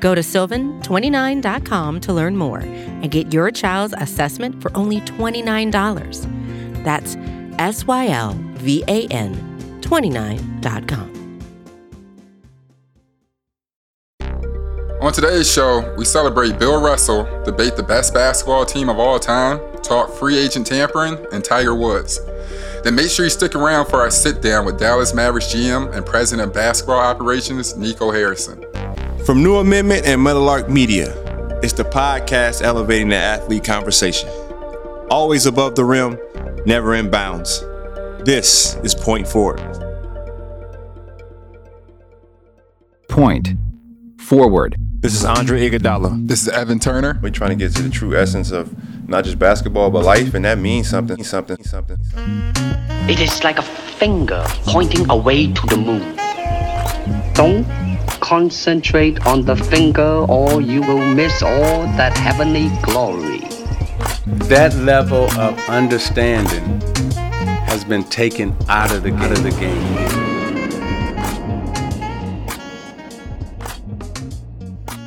Go to sylvan29.com to learn more and get your child's assessment for only $29. That's S Y L V A N 29.com. On today's show, we celebrate Bill Russell, debate the best basketball team of all time, talk free agent tampering, and Tiger Woods. Then make sure you stick around for our sit down with Dallas Mavericks GM and President of Basketball Operations, Nico Harrison. From New Amendment and Meadowlark Media, it's the podcast elevating the athlete conversation. Always above the rim, never in bounds. This is Point Forward. Point Forward. This is Andre Iguodala. This is Evan Turner. We're trying to get to the true essence of not just basketball, but life, and that means something, something, something. It is like a finger pointing away to the moon. Don't concentrate on the finger or you will miss all that heavenly glory. That level of understanding has been taken out of the, out of the game.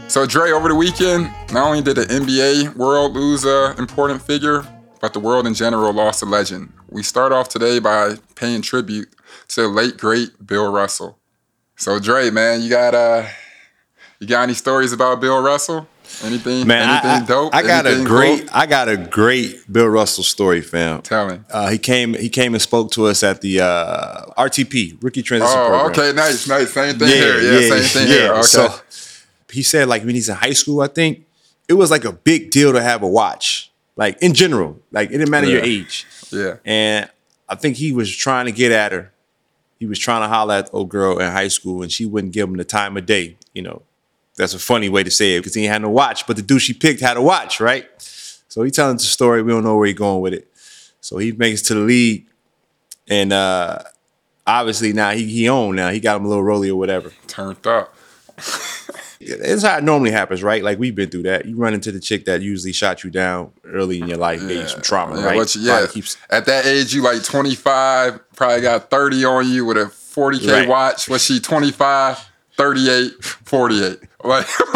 So, Dre, over the weekend, not only did the NBA world lose an important figure, but the world in general lost a legend. We start off today by paying tribute to the late great Bill Russell. So, Dre, man, you got uh, you got any stories about Bill Russell? Anything? Man, anything I, dope? I got anything a great? I got a great Bill Russell story, fam. Tell me. Uh, he came, he came and spoke to us at the uh, RTP Rookie Transition Oh, Program. okay, nice, nice. Same thing here. Yeah, same thing here. Okay. So he said, like when he's in high school, I think it was like a big deal to have a watch. Like in general, like it didn't matter your age. yeah. And I think he was trying to get at her. He was trying to holler at the old girl in high school, and she wouldn't give him the time of day. You know, that's a funny way to say it because he ain't had no watch, but the dude she picked had a watch, right? So he telling the story. We don't know where he going with it. So he makes it to the league, and uh obviously now he he owned now. He got him a little rolly or whatever. Turned up. It's how it normally happens, right? Like we've been through that. You run into the chick that usually shot you down early in your life, gave you some trauma, Yeah, right? you- yeah. Keeps- At that age, you like 25, probably got 30 on you with a 40K Right. watch. Was she 25, 38, 48? Like,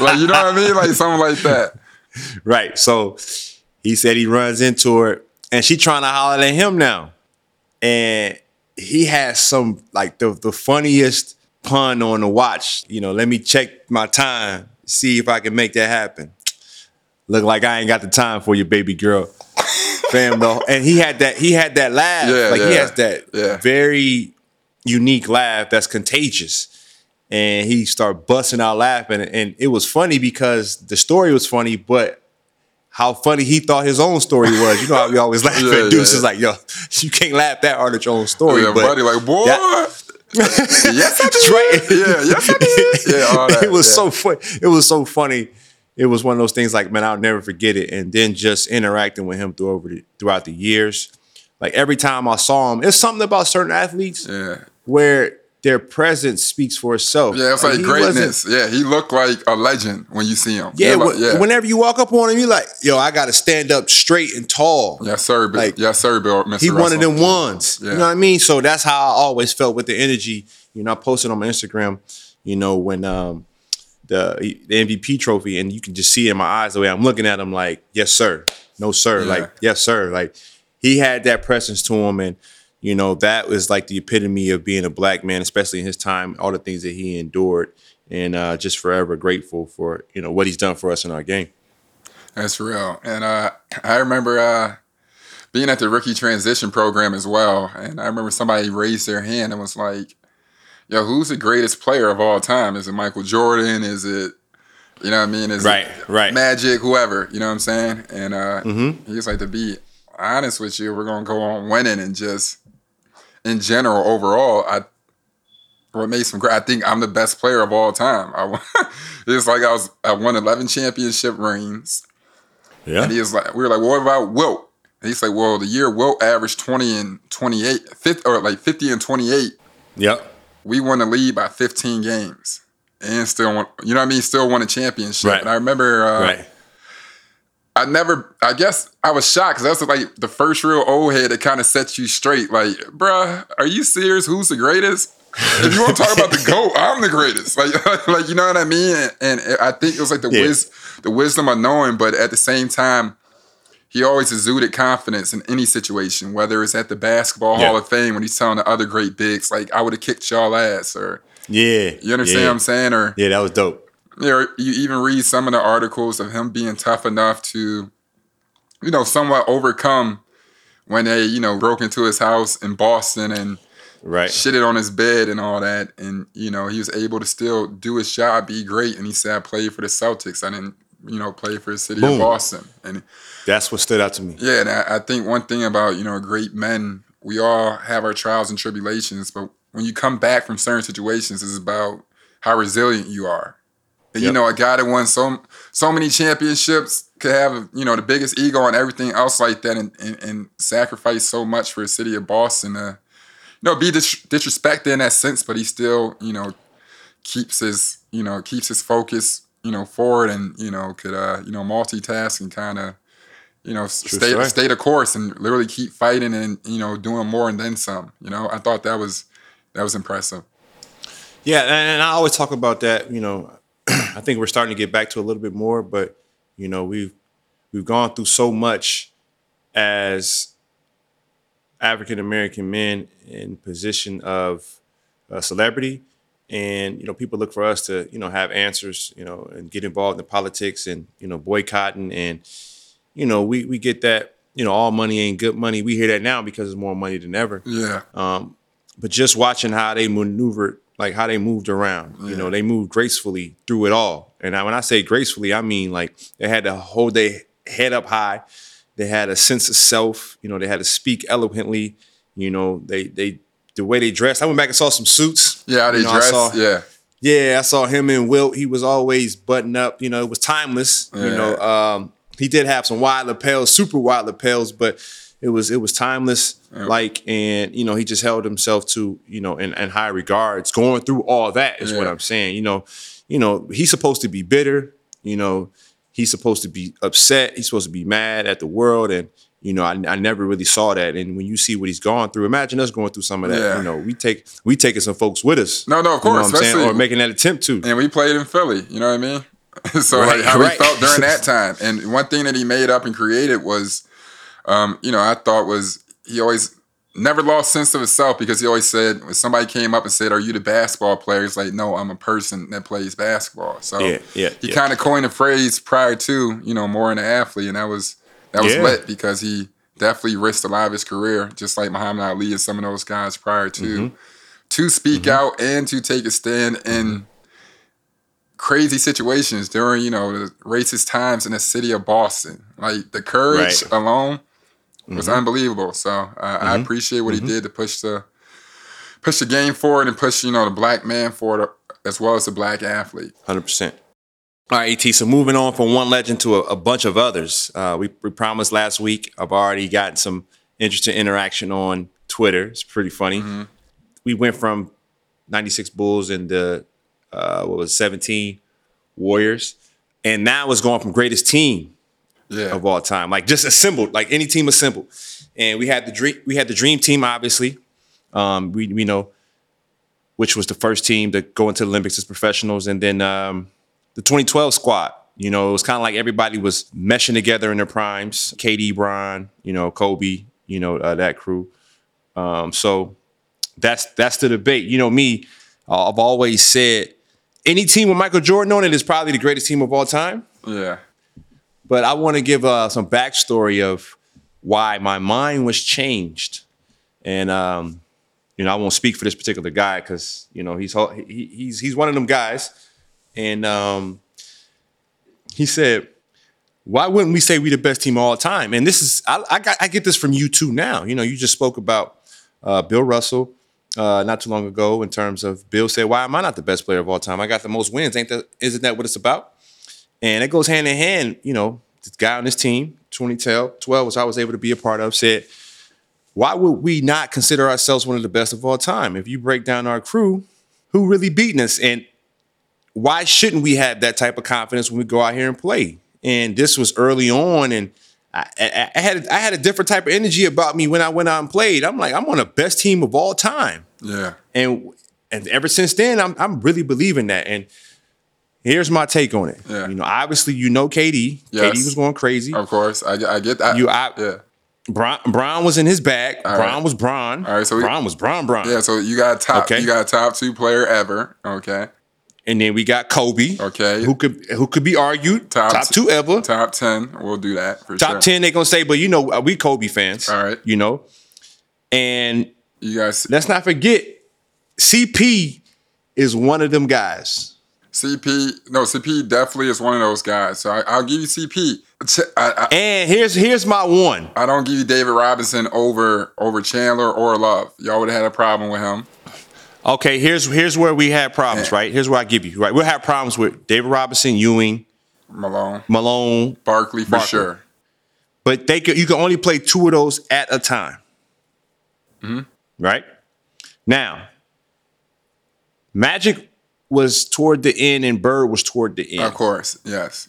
like, you know what I mean? Like something like that. Right. So he said he runs into her and she trying to holler at him now. And he has some like the, the funniest pun on the watch. You know, let me check my time, see if I can make that happen. Look like I ain't got the time for you, baby girl. Fam though. And he had that, he had that laugh. Yeah, like he has that yeah. very unique laugh that's contagious. And he started busting out laughing. And it was funny because the story was funny, but how funny he thought his own story was. You know how we always laugh Yeah, at dudes. yeah, like, yo, you can't laugh that hard at your own story. yeah, but buddy, like, boy. that- yes, I did. right. Yeah, yes, I did. Yeah, all that. it was yeah. so funny. It was so funny. It was one of those things like, man, I'll never forget it. And then just interacting with him through over the, throughout the years, like every time I saw him, it's something about certain athletes Yeah. where their presence speaks for itself. Yeah, it's like wasn't- greatness. Yeah, he looked like a legend when you see him. Yeah, like, wh- whenever you walk up on him, you're like, yo, I got to stand up straight and tall. Yes, sir. Bill. Like, yes, sir, Bill. Mr. He one of them ones. Yeah. You know what I mean? So that's how I always felt with the energy. You know, I posted on my Instagram, you know, when um the the MVP trophy, and you can just see in my eyes the way I'm looking at him, like, yes, sir. No, sir. Yeah. Like, yes, sir. Like he had that presence to him and you know, that was like the epitome of being a black man, especially in his time, all the things that he endured. And uh, just forever grateful for, you know, what he's done for us in our game. That's real. And uh, I remember uh, being at the rookie transition program as well. And I remember somebody raised their hand and was like, yo, who's the greatest player of all time? Is it Michael Jordan? Is it, you know what I mean? Is Right, it right. Magic, whoever, you know what I'm saying? And uh, Mhm. he was like, to be honest with you, we're going to go on winning and just, in general, overall, I, what made some great, I think I'm the best player of all time. I won, it's like I was, I won 11 championship rings. Yeah. And he was like, we were like, well, what about Wilt? And he's like, well, the year Wilt averaged 20 and 28, 50, or like 50 and 28, Yep. we won the lead by 15 games and still won, you know what I mean? Still won a championship. Right. And I remember, uh, Right. I never, I guess I was shocked because that's like the first real old head that kind of sets you straight. Like, bruh, are you serious? Who's the greatest? If you want to talk about the GOAT, I'm the greatest. Like, like you know what I mean? And, and I think it was like the, Yeah. wis- the wisdom of knowing, but at the same time, he always exuded confidence in any situation, whether it's at the Basketball Yeah. Hall of Fame when he's telling the other great bigs, like, I would have kicked y'all ass, or Yeah. you understand yeah. what I'm saying? Or Yeah, that was dope. You, know, you even read some of the articles of him being tough enough to, you know, somewhat overcome when they, you know, broke into his house in Boston and Right. shitted on his bed and all that. And, you know, he was able to still do his job, be great. And he said, I played for the Celtics. I didn't, you know, play for the city Boom. of Boston. And That's what stood out to me. yeah, and I, I think one thing about you know great men, we all have our trials and tribulations, but when you come back from certain situations, it's about how resilient you are. And you know, a guy that won so so many championships could have you know the biggest ego and everything else like that, and and, and sacrifice so much for the city of Boston to you know be dis- disrespected in that sense, but he still you know keeps his you know keeps his focus you know forward and you know could uh you know multitask and kind of you know stay story. stay the course and literally keep fighting and you know doing more and then some you know i thought that was that was impressive Yeah, and I always talk about that. You know, I think we're starting to get back to a little bit more, but you know, we've we've gone through so much as African American men in position of uh, celebrity, and you know, people look for us to you know have answers, you know, and get involved in politics and you know boycotting, and you know, we we get that. You know, all money ain't good money. We hear that now because it's more money than ever yeah but just watching how they maneuvered, like how they moved around, you know, they moved gracefully through it all. And I, when I say gracefully, I mean like they had to hold their head up high. They had a sense of self. You know, they had to speak eloquently. You know, they they the way they dressed. I went back and saw some suits. yeah how they You know, I saw- yeah yeah, I saw him and Wilt. He was always buttoned up. You know, it was timeless. You know, um, he did have some wide lapels, super wide lapels, but it was it was timeless. Like, and you know, he just held himself to you know in, in high regards. Going through all that is what I'm saying. You know, you know, he's supposed to be bitter. You know, he's supposed to be upset. He's supposed to be mad at the world, and you know, I, I never really saw that. And when you see what he's gone through, imagine us going through some of that. Yeah. You know, we take we taking some folks with us. No, no, of You know course, I'm saying? or making that attempt to. and we played in philly you know what i mean so Right, like how right. he felt during that time and one thing that he made up and created was um you know i thought was he always never lost sense of himself because he always said when somebody came up and said, "Are you the basketball player?" He's like, "No, I'm a person that plays basketball." So Yeah, yeah, he yeah. kind of coined a phrase prior to you know more an athlete, and that was that was Yeah. lit because he definitely risked a lot of his career, just like Muhammad Ali and some of those guys prior to Mm-hmm. to speak out and to take a stand in crazy situations during you know the racist times in the city of Boston. Like the courage Right. Mm-hmm. alone was unbelievable. So uh, I appreciate what he did to push the push the game forward and push you know the black man forward as well as the black athlete. Hundred percent. All right, Et. So moving on from one legend to a, a bunch of others. Uh, we, we promised last week. I've already gotten some interesting interaction on Twitter. It's pretty funny. We went from '96 Bulls and the uh, what was it, 17 Warriors, and now it's going from greatest team Yeah, of all time, like just assembled, like any team assembled. And we had the dream, we had the dream team, obviously. Um, we we know which was the first team to go into the Olympics as professionals, and then um, the 2012 squad. You know, it was kind of like everybody was meshing together in their primes. KD, Bron, you know, Kobe, you know, uh, that crew. Um, so that's that's the debate. You know, me, uh, I've always said any team with Michael Jordan on it is probably the greatest team of all time yeah, but I want to give uh, some backstory of why my mind was changed, and um, you know I won't speak for this particular guy because you know he's he, he's he's one of them guys, and um, he said, "Why wouldn't we say we the best team all time?" And this is I, I got I get this from you too now. You know you just spoke about uh, Bill Russell. Uh, not too long ago, in terms of Bill said, "Why am I not the best player of all time? I got the most wins. Ain't that? Isn't that what it's about?" And it goes hand in hand, you know, this guy on this team, 2012, which I was able to be a part of, said, why would we not consider ourselves one of the best of all time? If you break down our crew, who really beating us? And why shouldn't we have that type of confidence when we go out here and play? And this was early on, and I, I, I had I had a different type of energy about me when I went out and played. I'm like, I'm on the best team of all time, Yeah. and and ever since then, I'm I'm really believing that. And here's my take on it. Yeah. You know, obviously, you know, KD. Yes. KD was going crazy. Of course. I, I get that. You- I- yeah. Bron, Bron was in his bag. All Bron right. was Bron. All right, so we- was Bron. Bron. Yeah, so you got top Okay. you got a top two player ever. Okay. And then we got Kobe. Okay. Who could who could be argued Top top, two ever. Top ten. We'll do that for top sure. ten, They're gonna say, but you know, we Kobe fans. All right. You know. And You guys let's not forget, CP is one of them guys. CP no, CP definitely is one of those guys. So I, I'll give you CP. I, I, And here's here's my one. I don't give you David Robinson over over Chandler or Love. Y'all would have had a problem with him. Okay, here's here's where we had problems, Yeah. right? Here's where I give you, right? We'll have problems with David Robinson, Ewing, Malone, Malone, Barkley for Barkley. sure. but they could, you can only play two of those at a time. Mm-hmm. Right? Now, Magic was toward the end and Bird was toward the end. Of course, yes.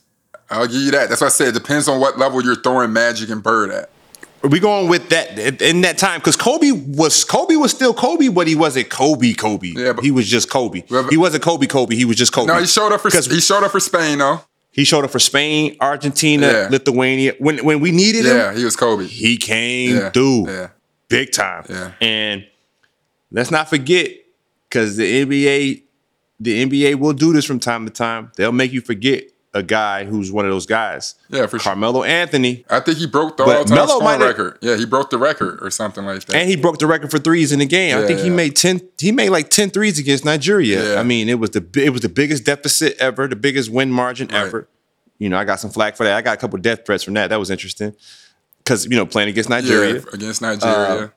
I'll give you that. That's why I said it depends on what level you're throwing Magic and Bird at. Are we going with that in that time because Kobe was Kobe was still Kobe, but he wasn't Kobe Kobe. Yeah, but- he was just Kobe. He wasn't Kobe Kobe. He was just Kobe. No, he showed up for he showed up for Spain though. he showed up for Spain, Argentina, Yeah. Lithuania. When when we needed Yeah, him, he was Kobe. he came Yeah, through yeah. big time. Yeah. And let's not forget because the NBA, the NBA will do this from time to time. They'll make you forget a guy who's one of those guys. Yeah, for sure. Carmelo Anthony. I think he broke the all-time Melo scoring record. Yeah, he broke the record or something like that. And he broke the record for threes in the game. I Yeah, think he made ten. He made like ten threes against Nigeria. Yeah. I mean, it was the it was the biggest deficit ever, the biggest win margin Right. ever. You know, I got some flack for that. I got a couple death threats from that. That was interesting because you know playing against Nigeria. yeah, against Nigeria. Uh,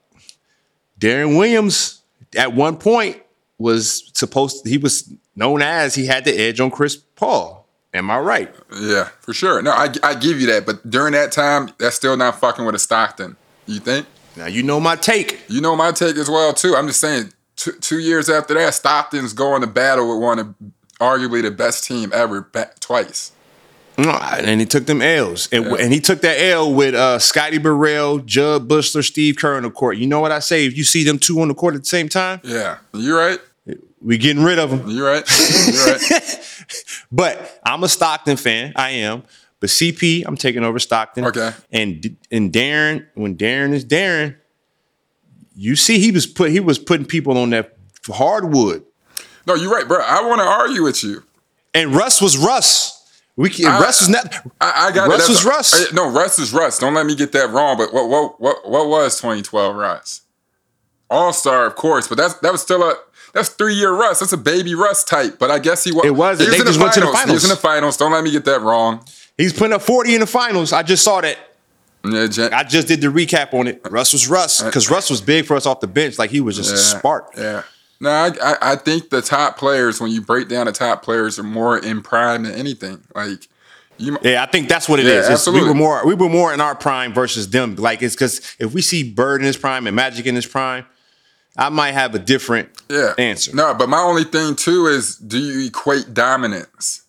Deron Williams at one point was supposed. He was known as he had the edge on Chris Paul. Am I right? yeah, for sure. No, I, I give you that. But during that time, that's still not fucking with a Stockton. You think? Now you know my take. You know my take as well too. I'm just saying. Two, two years after that, Stockton's going to battle with one of arguably the best team ever twice. No, And he took them L's, and, and he took that L with uh, Scotty Burrell, Jud Buechler, Steve Kerr on the court. You know what I say? If you see them two on the court at the same time, Yeah, you're right. we getting rid of them. You right. You right. But I'm a Stockton fan. I am. But CP, I'm taking over Stockton. Okay. And and Deron, when Deron is Deron, you see he was put he was putting people on that hardwood. No, you're right, bro. I want to argue with you. And Russ was Russ. We can, I- Russ was not. I, I got Russ it. Was Russ. I- no, Russ is Russ. Don't let me get that wrong. But what what what what was 2012 Russ? All Star, of course, but that's that was still a that's three year Russ. That's a baby Russ type. But I guess he was. It was. He They in just went to the He was in the finals. Don't let me get that wrong. He's putting up 40 in the finals. I just saw that. Yeah, Jen- I just did the recap on it. Russ was Russ uh, because Russ was big for us off the bench. Like he was just a spark. Yeah. No, I, I I think the top players, when you break down the top players, are more in prime than anything. Like you, Yeah, I think that's what it Yeah, is. We were more we were more in our prime versus them. Like it's because if we see Bird in his prime and Magic in his prime, I might have a different yeah. answer. No, but my only thing too is, do you equate dominance?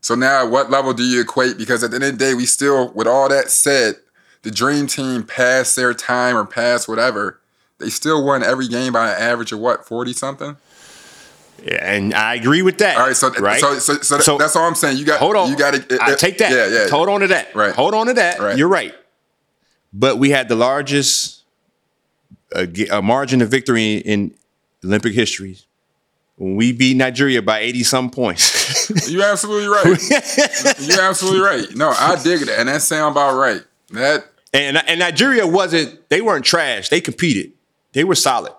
So now, at what level do you equate? Because at the end of the day, we still, with all that said, the dream team past their time or past whatever, they still won every game by an average of what, forty something? Yeah, and I agree with that. All right, so right. so so, so, So- that's all I'm saying. You got hold on. You got to. I take that. Yeah, yeah. Hold on to that. Right. Hold on to that. Right. You're right. But we had the largest uh, ge- uh, margin of victory in Olympic history when we beat Nigeria by 80 some points. You're absolutely right. You're absolutely right. No, I dig it, and that sound about right. That and and Nigeria wasn't. They weren't trash. They competed. They were solid.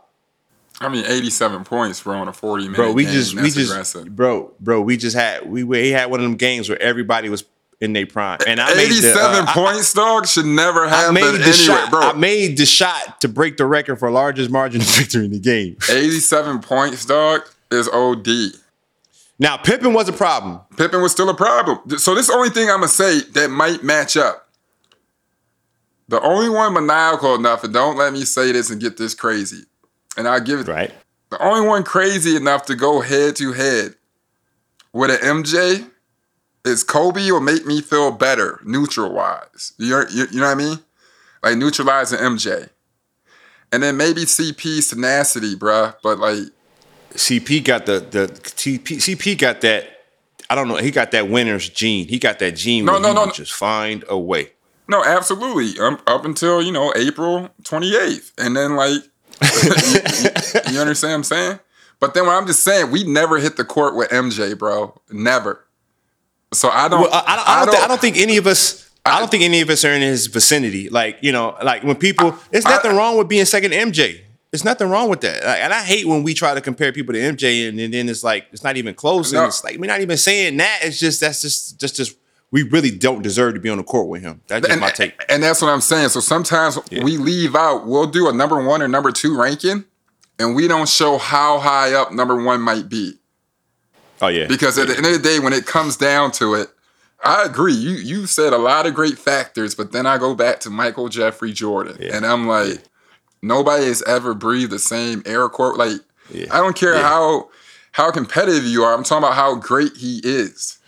I mean, 87 points for on a 40 minute bro. We game. just, we just, aggressive. bro, bro. We just had, we, we had one of them games where everybody was in their prime, and I made the, 87 uh, I- points, dog, should never happen. I made the anywhere, shot. bro. I made the shot to break the record for largest margin of victory in the game. 87 points, dog, is OD. Now Pippen was a problem. Pippen was still a problem. So this is the only thing I'm gonna say that might match up. The only one maniacal enough, and don't let me say this and get this crazy, and I'll give it. Right. The only one crazy enough to go head to head with an MJ is Kobe will make me feel better neutral wise. You, you, you know what I mean? Like neutralizing MJ. And then maybe CP's tenacity, bruh. But like CP got the the CP, CP got that. I don't know. He got that winner's gene. He got that gene. No, where no, he no, no. Just find a way. No, absolutely. Um, up until you know April twenty eighth, and then like, you, you- understand what I'm saying? But then what I'm just saying, we never hit the court with MJ, bro. Never. So I don't. Well, I, I don't, I, don't thi- I don't think any of us. I don't think any of us are in his vicinity. Like you know, like when people, there's nothing wrong with being second MJ. There's nothing wrong with that. Like, and I hate when we try to compare people to MJ, and, then then it's like it's not even close. No. And it's like we're not even saying that. It's just that's just just just we really don't deserve to be on the court with him. That's and, my take. and that's what I'm saying. So sometimes we leave out. We'll do a number one or number two ranking, and we don't show how high up number one might be. Oh yeah, Because at the end of the day, when it comes down to it, I agree. You you said a lot of great factors, but then I go back to Michael Jeffrey Jordan, and I'm like, nobody has ever breathed the same air quote. Like, I don't care how how competitive you are. I'm talking about how great he is.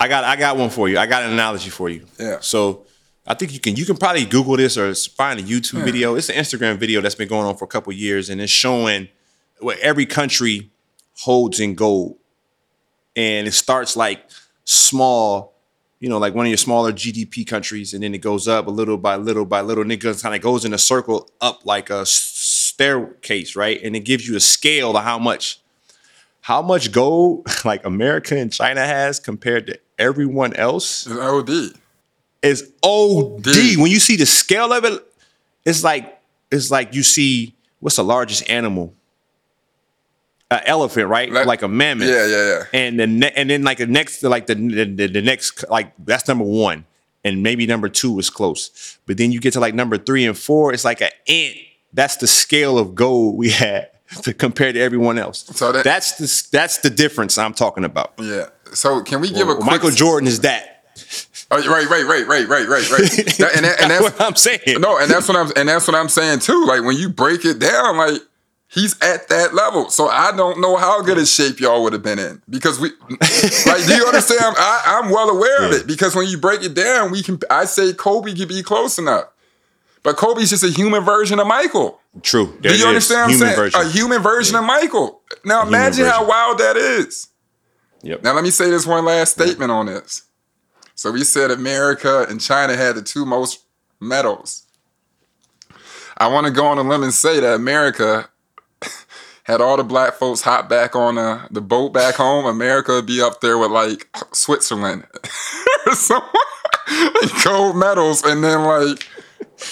I got I got one for you. I got an analogy for you. Yeah. So I think you can you can probably Google this or find a YouTube video. It's an Instagram video that's been going on for a couple years, and it's showing what every country holds in gold, and it starts like small. You know, like one of your smaller GDP countries, and then it goes up a little by little by little, and it kind of goes in a circle up like a staircase, right? And it gives you a scale of how much how much gold like America and China has compared to everyone else is OD. is OD. Dude. When you see the scale of it, it's like it's like you see what's the largest animal? An elephant, right? Like- Like, a mammoth. Yeah, yeah, yeah. And the ne- and then like the next like the, the the next like that's number one, and maybe number two is close. But then you get to like number three and four, it's like an ant. That's the scale of gold we had to compare to everyone else. So that- that's the that's the difference I'm talking about. Yeah. So can we give a quick Michael Jordan is that. Oh, right, right, right, right, right, right, right. That- and, that- and That's what I'm saying. No, and that's what I'm and that's what I'm saying too. Like when you break it down, like he's at that level. So I don't know how good a shape y'all would have been in because we like. Do you understand? I'm, I, I'm well aware of it because when you break it down, we can. I say Kobe could be close enough, but Kobe's just a human version of Michael. True. Do There it you understand? What I'm saying version. a human version of Michael. Now imagine how wild that is. Yep. Now let me say this one last statement on this. So we said America and China had the two most medals. I want to go on a limb and say that America had all the black folks hop back on the, the boat back home. America would be up there with like Switzerland gold medals, and then like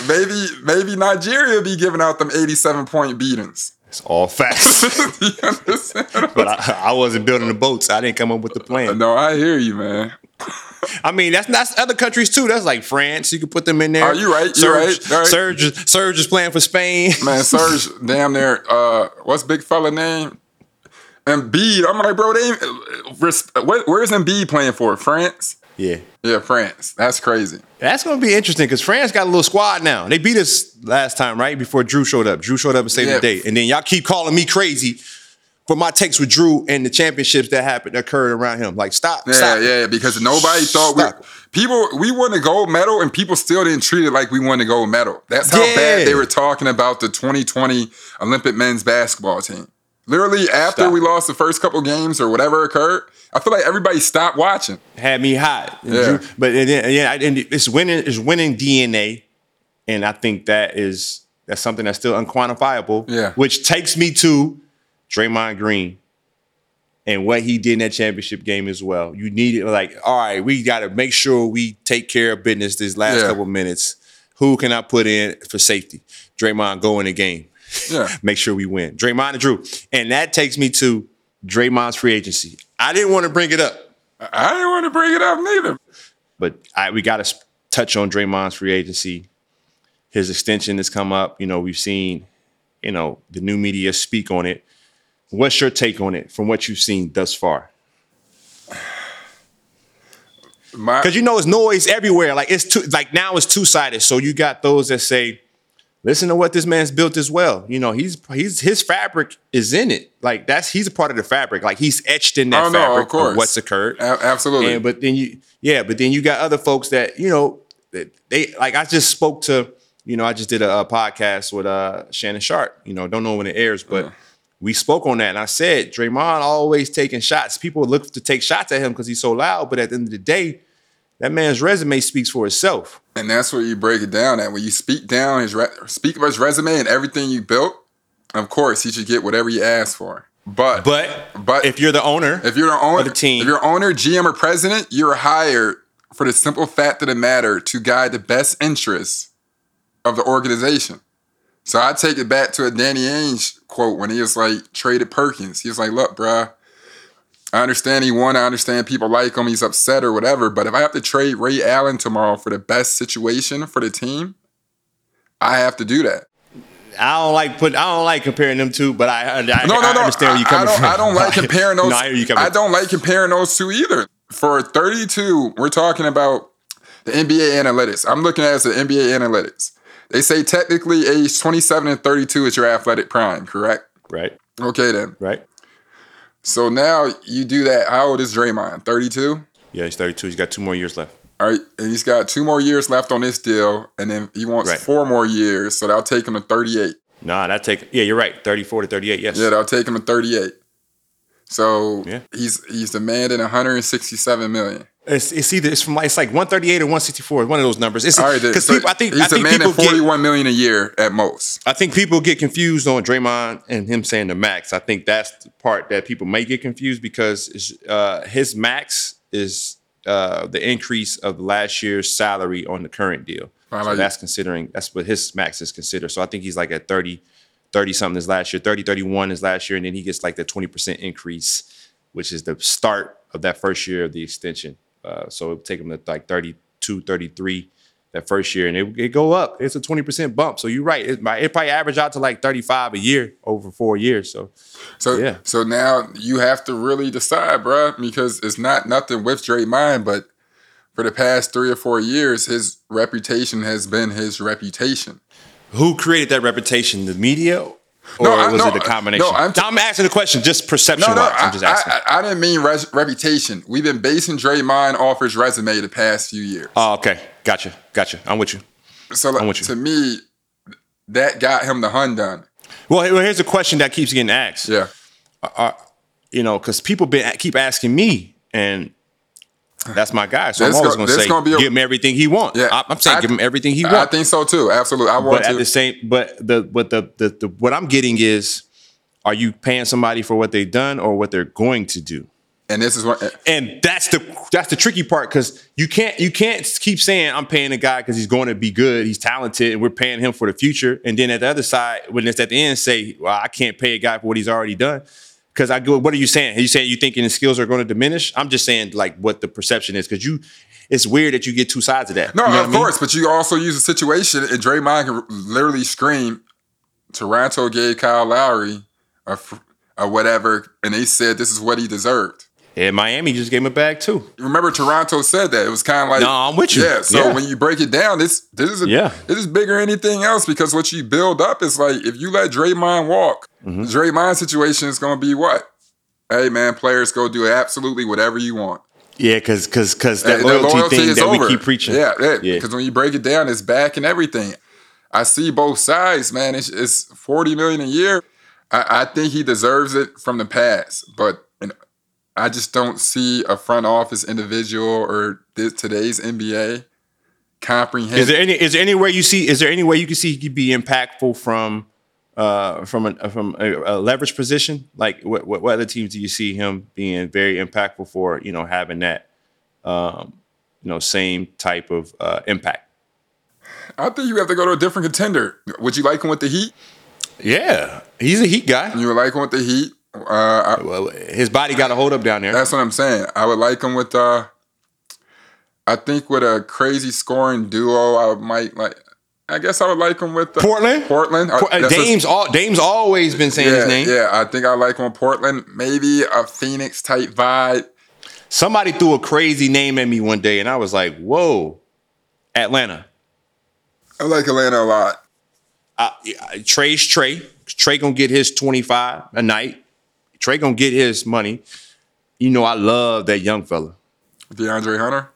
maybe maybe Nigeria be giving out them 87 point beatings. It's all facts. but I, I wasn't building the boats. I didn't come up with the plan. No, I hear you, man. I mean, that's that's other countries too. That's like France. You could put them in there. Are you right, you Serge, right, right. Serge, Serge is playing for Spain. Man, Serge, damn near. Uh, what's big fella name? Embiid. I'm like, bro, they. What, where's Embiid playing for? France. Yeah, Yeah, France. That's crazy. that's gonna be interesting because France got a little squad now. They beat us last time, right? Before Jrue showed up. Jrue showed up and saved Yeah. the day. And then y'all keep calling me crazy for my takes with Jrue and the championships that happened occurred around him. Like, stop, Yeah, stop. yeah, because nobody thought Stop. we people we won the gold medal and people still didn't treat it like we won the gold medal. That's how Yeah. bad they were talking about the 2020 Olympic men's basketball team. Literally after Stop. we lost the first couple games or whatever occurred, I feel like everybody stopped watching. had me hot. Yeah. Jrue- but and, then- yeah, I- and it's winning. It's winning DNA, and I think that is that's something that's still unquantifiable. Yeah. Which takes me to Draymond Green and what he did in that championship game as well. You need it like, all right, we got to make sure we take care of business this last Yeah. couple minutes. Who can I put in for safety? Draymond, go in the game. Yeah. make sure we win. Draymond and Jrue. And that takes me to Draymond's free agency. I didn't want to bring it up. I didn't want to bring it up neither. But I, we got to touch on Draymond's free agency. His extension has come up. You know, we've seen, you know, the new media speak on it. What's your take on it from what you've seen thus far? Because you know it's noise everywhere. Like it's two, like now it's two sided. So you got those that say, "Listen to what this man's built as well." You know, he's he's his fabric is in it. Like that's he's a part of the fabric. Like he's etched in that Oh, no, of fabric course. what's occurred. A- absolutely. And but then you, yeah, but then you got other folks that you know that they like. I just spoke to, you know, I just did a, a podcast with uh Shannon Sharpe. You know, don't know when it airs, but. We spoke on that, and I said Draymond always taking shots. People look to take shots at him because he's so loud, but at the end of the day, that man's resume speaks for itself. And that's where you break it down at. When you speak down his re- speak about his resume and everything you built, of course he should get whatever you ask for. But But but if you're the owner, if you're the owner, the team- if you're owner, GM, or president, you're hired for the simple fact of the matter to guide the best interests of the organization. So I take it back to a Danny Ainge quote when he was like traded Perkins. He was like, "Look, bruh, I understand he won. I understand people like him. He's upset or whatever. But if I have to trade Ray Allen tomorrow for the best situation for the team, I have to do that. I don't like put. I don't like comparing them two, but I, I, No, no, I no. understand where you coming I don't, from. I don't like comparing those. no, I hear you coming. I don't like comparing those two either. For 32, we're talking about the NBA analytics. I'm looking at it as the NBA analytics. They say technically age 27 and 32 is your athletic prime, correct? Right, Okay, then. right. So now you do that. How old is Draymond? 32? Yeah, he's 32. He's got two more years left. All right, and he's got two more years left on this deal, and then he wants Right. four more years, so that'll take him to 38. Nah, that take. Yeah, you're right. 34 to 38. Yes. Yeah, that'll take him to 38. So Yeah. he's he's demanding 167 million. It's, it's either it's from like it's like 138 or 164. It's one of those numbers. It's All right, because So people. I think he's I think demanding people get. 41 million a year at most. I think people get confused on Draymond and him saying the max. I think that's the part that people may get confused because it's, uh, his max is uh, the increase of last year's salary on the current deal. I So that's considering that's what his max is considered. So I think he's like at 30, 30 something this last year, 30, 31 is last year, and then he gets like the 20% increase, which is the start of that first year of the extension. Uh, so it would take him to like 32, 33 that first year, and it, it go up. It's a 20% bump. So you're right. It might it probably average out to like 35 a year over four years. So So Yeah. so now you have to really decide, bruh, because it's not nothing with Draymond, but for the past three or four years, his reputation has been his reputation. who created that reputation? The media? Or No, I- was no, it a combination? no, I'm I'm, asking the question just perception No, no, wise. I, I'm just asking. I, I, I didn't mean res- reputation. We've been basing Draymond off his resume the past few years. oh, okay. Gotcha. Gotcha. I'm with you. so like, I'm with you. to me, that got him the hun done. Well, here's a question that keeps getting asked. Yeah. Uh, uh, you know, because people been keep asking me, and that's my guy. So This I'm always going to say, gonna be a- give him everything he wants. Yeah. I, I'm saying, I- give him everything he wants. I think so too. Absolutely. I want but at to. the same, but the but the, the the what I'm getting is, are you paying somebody for what they've done or what they're going to do? and this is what uh, And that's the that's the tricky part because you can't you can't keep saying I'm paying a guy because he's going to be good, he's talented, and we're paying him for the future. And then at the other side, when it's at the end, say, well, I can't pay a guy for what he's already done. Because I go, what are you saying? Are you saying you thinking his skills are going to diminish? I'm just saying like what the perception is because you, it's weird that you get two sides of that. No, You know of I mean? course, but you also use a situation, and Draymond can literally scream, "Toronto gave Kyle Lowry a, a whatever," and they said this is what he deserved. And Miami just gave him a bag too. Remember, Toronto said that it was kind of like, No, I'm with you. Yeah. So Yeah. when you break it down, this this is a, Yeah. this is bigger than anything else because what you build up is like if you let Draymond walk, Mm-hmm. Draymond situation is going to be what? Hey man, players go do absolutely whatever you want. Yeah, because because because that Hey, loyalty, thing that over. we keep preaching. Yeah, yeah. because when you break it down, it's back and everything. I see both sides, man. It's, it's forty million a year. I, I think he deserves it from the past, but I just don't see a front office individual or this, today's NBA comprehend. Is there any is there any way you see is there any way you can see he could be impactful from uh from a from a, a leverage position? Like what, what what other teams do you see him being very impactful for, you know, having that um you know same type of uh impact? I think you have to go to a different contender. Would you like him with the Heat? Yeah. He's a heat guy. You would like him with the Heat? Uh, I, Well, his body got a hold up down there. That's what I'm saying. I would like him with uh I think with a crazy scoring duo, I might like I guess I would like him with uh, Portland? Portland. Uh, Por- uh, that's a- Dame's all Dame's always been saying yeah, his name. Yeah, I think I like him with Portland. Maybe a Phoenix type vibe. Somebody threw a crazy name at me one day, and I was like, "Whoa, Atlanta." I like Atlanta a lot. Uh, Trey's Trey. Trey gonna get his twenty five a night. Trey gonna get his money. You know, I love that young fella. DeAndre Hunter.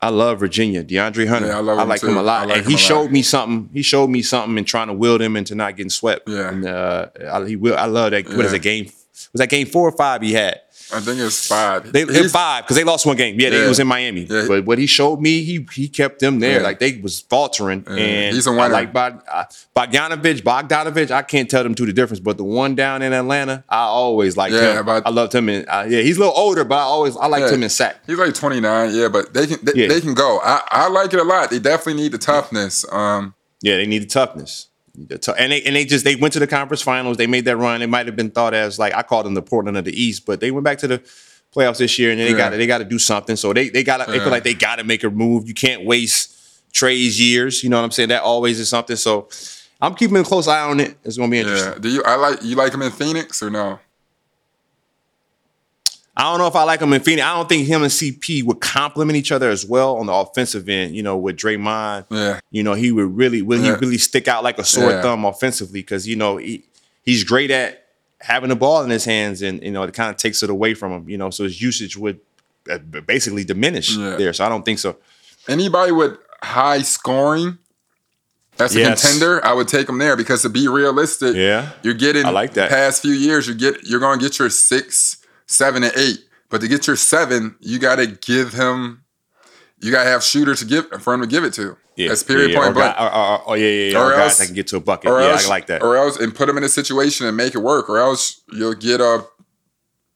I love Virginia, DeAndre Hunter. Yeah, I love him like too. him a lot, like and he a lot. showed me something. He showed me something in trying to wield him into not getting swept. Yeah. and uh, I, he will. I love that. What is Yeah. it? Game was that game four or five? He had. I think it's five. They, they He's- five because they lost one game. Yeah, they, Yeah. it was in Miami. Yeah. But what he showed me, he he kept them there. Yeah. Like they was faltering. And He's a I winner. like Bog, uh, Bogdanovich, Bogdanovich. I can't tell them two the difference, but the one down in Atlanta, I always liked Yeah, him. but- I loved him. In, uh, yeah, he's a little older, but I always I liked him in Sac. He's like 29, yeah, but they can they, they can go. I, I like it a lot. They definitely need the toughness. Um, Yeah, they need the toughness. And they and they just they went to the conference finals. They made that run. It might have been thought as like I called them the Portland of the East, but they went back to the playoffs this year and they Yeah. got they got to do something. So they they got to they feel like they got to make a move. You can't waste Trey's years. You know what I'm saying? That always is something. So I'm keeping a close eye on it. It's gonna be interesting. yeah. Do you I like you like him in Phoenix or no? I don't know if I like him in Phoenix. I don't think him and CP would complement each other as well on the offensive end. You know, with Draymond, Yeah. you know, he would really will he really stick out like a sore Yeah. thumb offensively because you know he, he's great at having the ball in his hands and you know it kind of takes it away from him. You know, so his usage would uh, basically diminish Yeah. there. So I don't think so. Anybody with high scoring as a Yes. contender, I would take him there because to be realistic, Yeah. you're getting I like that. past few years, you get you're gonna get your six, seven, and eight. But to get your seven, you gotta give him you gotta have shooters to give for him to give it to. Yeah, That's period yeah, yeah. point Or, blank. guy- or, or- or- yeah, yeah, yeah. Or Or, else- that can get to a bucket. or yeah, else, I like that. Or else, and put him in a situation and make it work. Or else you'll get a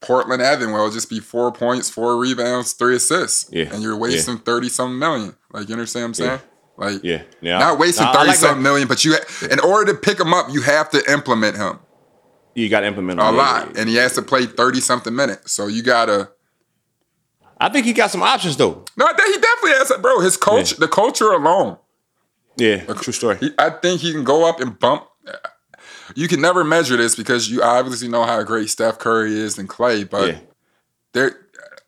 Portland Evan where it'll just be four points, four rebounds, three assists. Yeah. And you're wasting 30 something million. Like, you understand what I'm saying? Like, Yeah. Yeah. not wasting I 30 like something million, but you, in order to pick him up, you have to implement him you got to implement a lot. And he has to play 30 something minutes. So you got to, I think he got some options though. no, I think he definitely has, bro, his coach, Yeah. the culture alone. Yeah, a true story. He, I think he can go up and bump. You can never measure this because you obviously know how great Steph Curry is and Clay, but Yeah. there,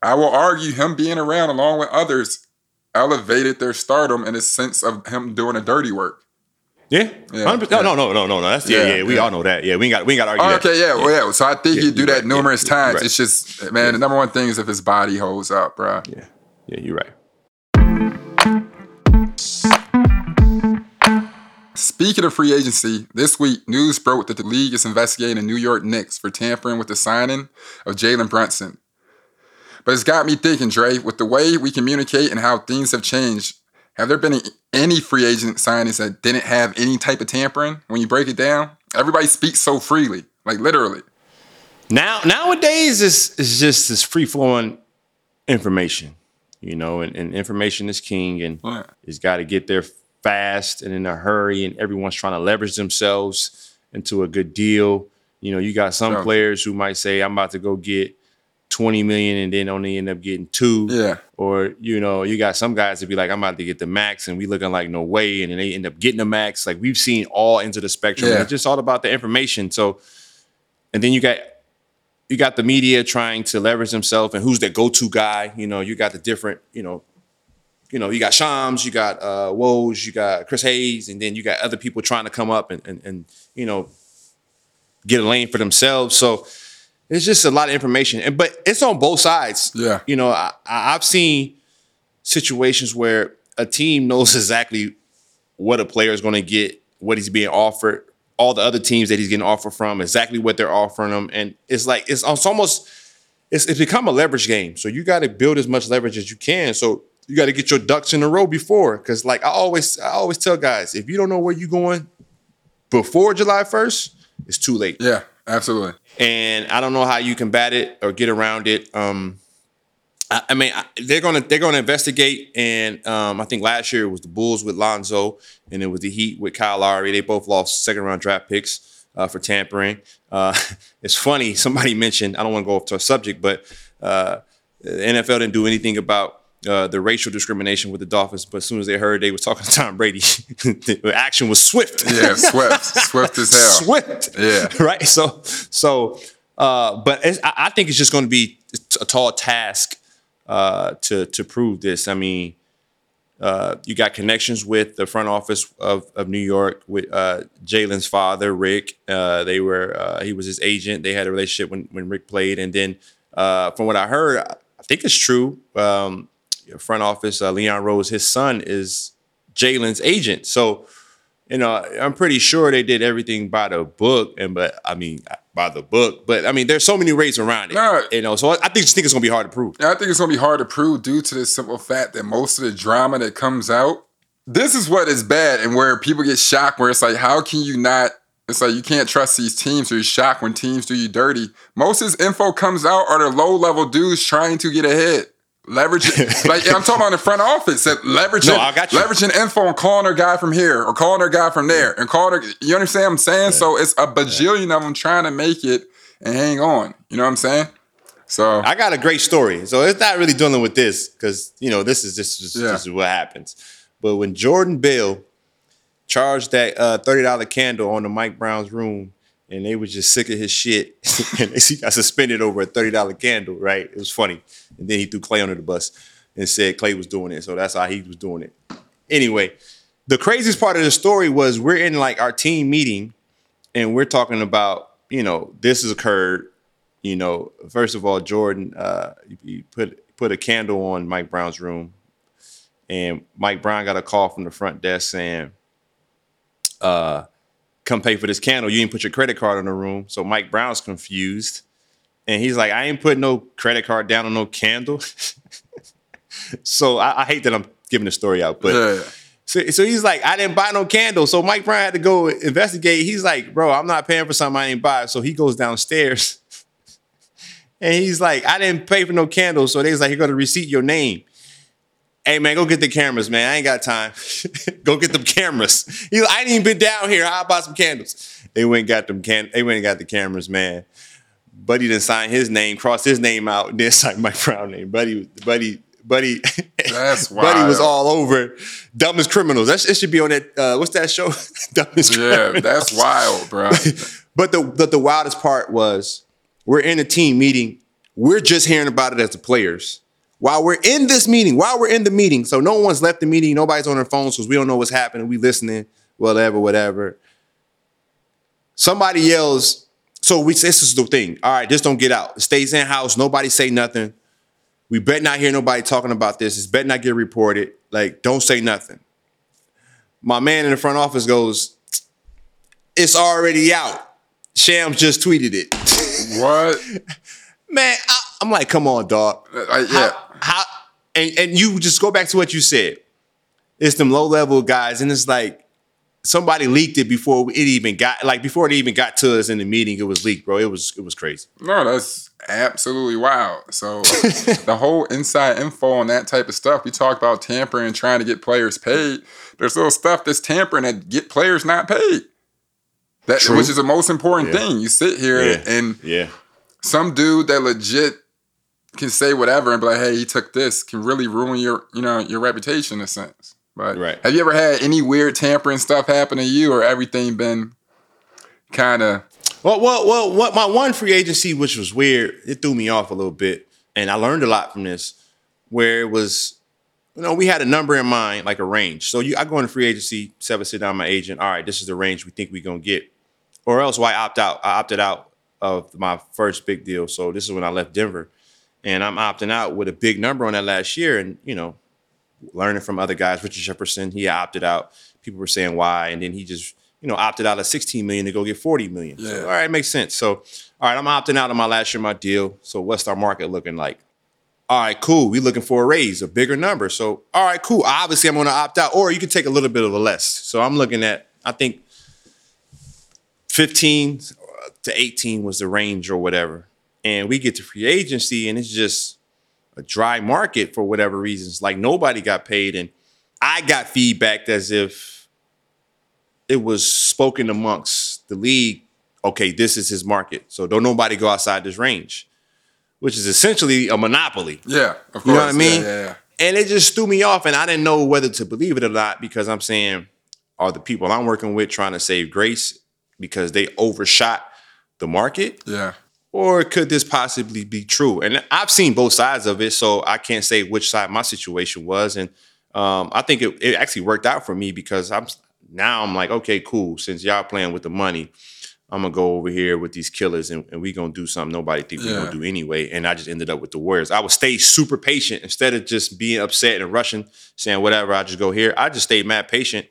I will argue him being around along with others elevated their stardom in a sense of him doing a dirty work. Yeah, Yeah, 100%. yeah. No, no, no, no, no. That's yeah, Yeah, yeah. We yeah. all know that. Yeah, we ain't got, we ain't got to argue Oh, that. okay, yeah, well, yeah. So I think he'd do that right. Numerous times. right. It's just, man, the number one thing is if his body holds up, bro. Yeah, yeah, you're right. Speaking of free agency, this week news broke that the league is investigating the New York Knicks for tampering with the signing of Jalen Brunson. But it's got me thinking, Dre, with the way we communicate and how things have changed, have there been any free agent signings that didn't have any type of tampering when you break it down? Everybody speaks so freely, like literally. Now, nowadays, it's, it's just this free flowing information, you know, and, and information is king, and Yeah. it's got to get there fast and in a hurry, and everyone's trying to leverage themselves into a good deal. You know, you got some Yeah. players who might say, "I'm about to go get 20 million," and then only end up getting two. Yeah. Or you know, you got some guys that be like, "I'm about to get the max," and we looking like no way, and then they end up getting the max. Like we've seen all into the spectrum. Yeah. It's just all about the information. So, and then you got you got the media trying to leverage themselves and who's their go-to guy. You know, you got the different, you know, you know, you got Shams, you got uh Woj, you got Chris Haynes, and then you got other people trying to come up and and, and you know get a lane for themselves. So it's just a lot of information. And but it's on both sides. Yeah. You know, I, I've seen situations where a team knows exactly what a player is going to get, what he's being offered, all the other teams that he's getting offered from, exactly what they're offering him, and it's like it's, it's almost it's, it's become a leverage game. So you got to build as much leverage as you can. So you got to get your ducks in a row before, because like I always I always tell guys, if you don't know where you're going before July first, it's too late Yeah, absolutely. and I don't know how you combat it or get around it. Um, I, I mean, I, they're gonna they're gonna investigate, and um, I think last year it was the Bulls with Lonzo, and it was the Heat with Kyle Lowry. They both lost second round draft picks uh, for tampering. Uh, it's funny. Somebody mentioned I don't want to go off to a subject, but uh, the NFL didn't do anything about. Uh, the racial discrimination with the Dolphins, but as soon as they heard they was talking to Tom Brady, the action was swift. Yeah, swift, swift as hell. Swift. Yeah. Right. So, so, uh, but it's, I, I think it's just going to be a tall task uh, to to prove this. I mean, uh, you got connections with the front office of, of New York with uh, Jalen's father, Rick. Uh, they were uh, he was his agent. They had a relationship when when Rick played, and then uh, from what I heard, I think it's true. Um, front office, uh, Leon Rose, his son is Jalen's agent. So, you know, I'm pretty sure they did everything by the book, and but I mean by the book. But I mean, there's so many ways around it. No. You know, so I, I think just think it's gonna be hard to prove. I think it's gonna be hard to prove due to the simple fact that most of the drama that comes out, this is what is bad and where people get shocked. Where it's like, how can you not? It's like you can't trust these teams, or you're shocked when teams do you dirty. Most of this info comes out are the low level dudes trying to get ahead. Leveraging, like I'm talking about the front office, that leveraging, No, I got you. leveraging info and calling their guy from here or calling their guy from there and calling their, you understand what I'm saying? So it's a bajillion of them trying to make it and hang on. You know what I'm saying? So I got a great story. So it's not really dealing with this because you know this is just, just, Yeah. this is what happens. But when Jordan Bell charged that uh, thirty dollar candle on the Mike Brown's room, and they was just sick of his shit, and he got suspended over a thirty dollar candle. Right? It was funny. And then he threw Klay under the bus and said Klay was doing it, so that's how he was doing it. Anyway, the craziest part of the story was we're in like our team meeting, and we're talking about you know this has occurred you know, first of all, Jordan, uh, he put put a candle on Mike Brown's room, and Mike Brown got a call from the front desk saying, uh, "Come pay for this candle. You didn't put your credit card in the room." So Mike Brown's confused, and he's like, "I ain't putting no credit card down on no candle." so I, I hate that I'm giving the story out, but. yeah. So, so he's like, I didn't buy no candle. So Mike Brown had to go investigate. He's like, bro, I'm not paying for something I ain't buy. So he goes downstairs and he's like, I didn't pay for no candles. So they was like, you're gonna receipt your name. Hey man, go get the cameras, man. I ain't got time. go get them cameras. He's like, I ain't even been down here. I'll buy some candles. They went and got them can they went and got the cameras, man. Buddy didn't sign his name, crossed his name out, then signed Mike Brown name. Buddy, buddy, buddy. That's Buddy was all over dumbest criminals. That it should be on that. Uh, what's that show? dumbest Yeah, criminals. that's wild, bro. But the, the the wildest part was we're in a team meeting. We're just hearing about it as the players. While we're in this meeting, while we're in the meeting, so no one's left the meeting, nobody's on their phones because we don't know what's happening. We listening, whatever, whatever. Somebody yells, so we this is the thing. All right, just don't get out. It stays in house. Nobody say nothing. We bet not hear nobody talking about this. It's bet not get reported. Like, don't say nothing. My man in the front office goes, it's already out. Shams just tweeted it. what? Man, I, I'm like, come on, dog. Uh, yeah. How, how and, and you just go back to what you said. It's them low level guys, and it's like somebody leaked it before it even got like before it even got to us in the meeting. It was leaked, bro. It was it was crazy. No, that's absolutely wild. So the whole inside info on that type of stuff, we talked about tampering and trying to get players paid. There's little stuff that's tampering that get players not paid. That True. which is the most important Yeah. thing. You sit here Yeah. and Yeah, some dude that legit can say whatever and be like, hey, he took this, can really ruin your, you know, your reputation in a sense. But Right. have you ever had any weird tampering stuff happen to you or everything been kind of Well, well, well. What my one free agency, which was weird, it threw me off a little bit, and I learned a lot from this. Where it was, you know, we had a number in mind, like a range. So you, I go into free agency, seven sit down my agent. All right, this is the range we think we're gonna get, or else why opt out? I opted out of my first big deal. So this is when I left Denver, and I'm opting out with a big number on that last year, and you know, learning from other guys. Richard Jefferson, he opted out. People were saying why, and then he just you know opted out of 16 million to go get 40 million. So, Yeah. all right, makes sense. So all right, I'm opting out of my last year, my deal. So what's our market looking like? All right, cool. We looking for a raise, a bigger number. So all right, cool. Obviously, I'm going to opt out, or you can take a little bit of a less. So I'm looking at, I think 15 to 18 was the range or whatever. And we get to free agency, and it's just a dry market for whatever reasons. Like nobody got paid, and I got feedback as if it was spoken amongst the league. Okay, this is his market, so don't nobody go outside this range, which is essentially a monopoly. Yeah, of course. You know what I mean? Yeah, yeah, yeah. And it just threw me off, and I didn't know whether to believe it or not because I'm saying, are the people I'm working with trying to save grace because they overshot the market? Yeah. Or could this possibly be true? And I've seen both sides of it, so I can't say which side my situation was. And um, I think it, it actually worked out for me because I'm now I'm like, okay, cool. Since y'all playing with the money, I'm gonna go over here with these killers and, and we gonna do something nobody think we Yeah. gonna do anyway. And I just ended up with the Warriors. I would stay super patient instead of just being upset and rushing, saying whatever. I just go here. I just stayed mad patient,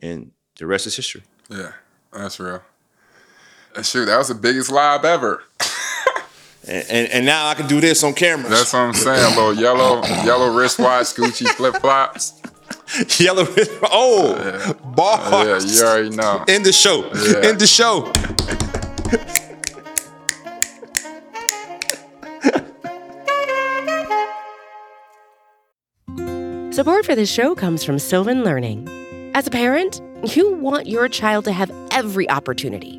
and the rest is history. Yeah, that's real. And shoot, that was the biggest lob ever. And, and and now I can do this on camera. That's what I'm saying. Little yellow, yellow wristwatch, Gucci flip flops. Yellow. Wrist. Oh, boss. Yeah, bars. you already know. In the show. Yeah. End the show. Support for this show comes from Sylvan Learning. As a parent, you want your child to have every opportunity,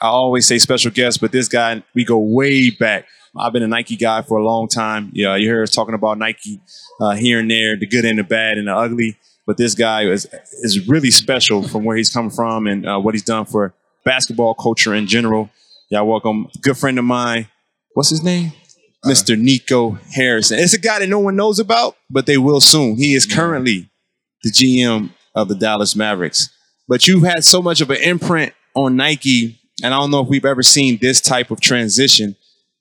I always say special guest, but this guy, we go way back. I've been a Nike guy for a long time. Yeah, you hear us talking about Nike uh, here and there, the good and the bad and the ugly. But this guy is is really special from where he's come from and uh, what he's done for basketball culture in general. Y'all welcome, good friend of mine. What's his name? Mr. Nico Harrison. It's a guy that no one knows about, but they will soon. He is currently the GM of the Dallas Mavericks. But you've had so much of an imprint on Nike, and I don't know if we've ever seen this type of transition.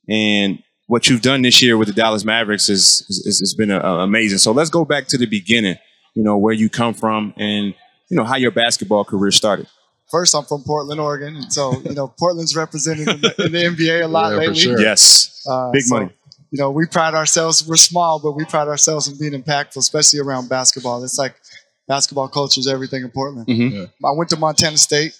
And what you've done this year with the Dallas Mavericks is is, has been uh, amazing. So let's go back to the beginning. You know where you come from, and you know how your basketball career started. First, I'm from Portland, Oregon, and so you know Portland's represented in the, in the NBA a lot Yeah, for lately. sure. Yes, Uh, big so, money. You know, we pride ourselves. We're small, but we pride ourselves in being impactful, especially around basketball. It's like basketball culture is everything in Portland. Mhm. Yeah. I went to Montana State,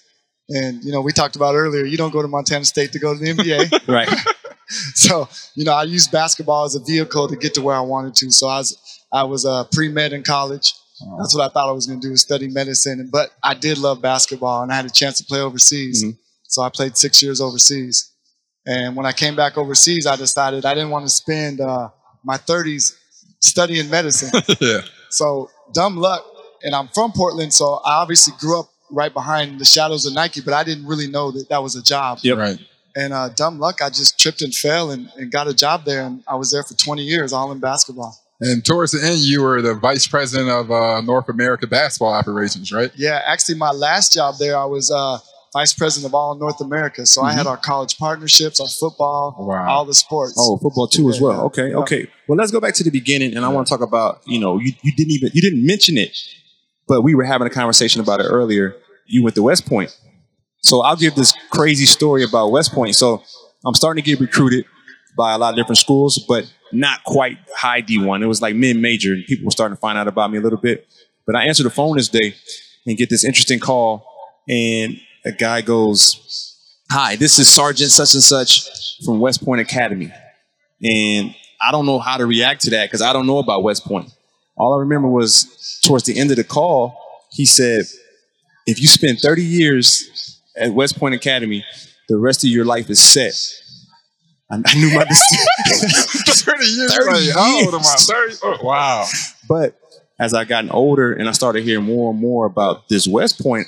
and you know, we talked about earlier. You don't go to Montana State to go to the NBA. Right. so you know, I used basketball as a vehicle to get to where I wanted to. So I was I was uh, pre med in college. That's what I thought I was going to do was study medicine. But I did love basketball, and I had a chance to play overseas. Mhm. So I played six years overseas. And when I came back overseas, I decided I didn't want to spend uh, my 30s studying medicine. yeah. So dumb luck. And I'm from Portland, so I obviously grew up right behind the shadows of Nike, but I didn't really know that that was a job. Yep. Right. And uh, dumb luck, I just tripped and fell and, and got a job there. And I was there for 20 years, all in basketball. And towards the end, you were the vice president of uh, North America basketball operations, right? Yeah, actually, my last job there, I was uh, vice president of all North America. So I had our college partnerships, our football, Wow. all the sports. Oh, football too as well. yeah. Okay, Yeah. okay. Well, let's go back to the beginning, and I want to talk about you know you, you didn't even you didn't mention it, but we were having a conversation about it earlier. You went to West Point, so I'll give this crazy story about West Point. So I'm starting to get recruited by a lot of different schools, but not quite high D1. It was like mid major, and people were starting to find out about me a little bit. But I answered the phone this day and get this interesting call, and a guy goes, Hi, this is Sergeant such and such from West Point Academy. And I don't know how to react to that because I don't know about West Point. All I remember was towards the end of the call, he said, if you spend 30 years at West Point Academy, the rest of your life is set. I, I knew my mistake. 30 years. 30 like, how old am I? 30? Oh, wow. But as I gotten older and I started hearing more and more about this West Point,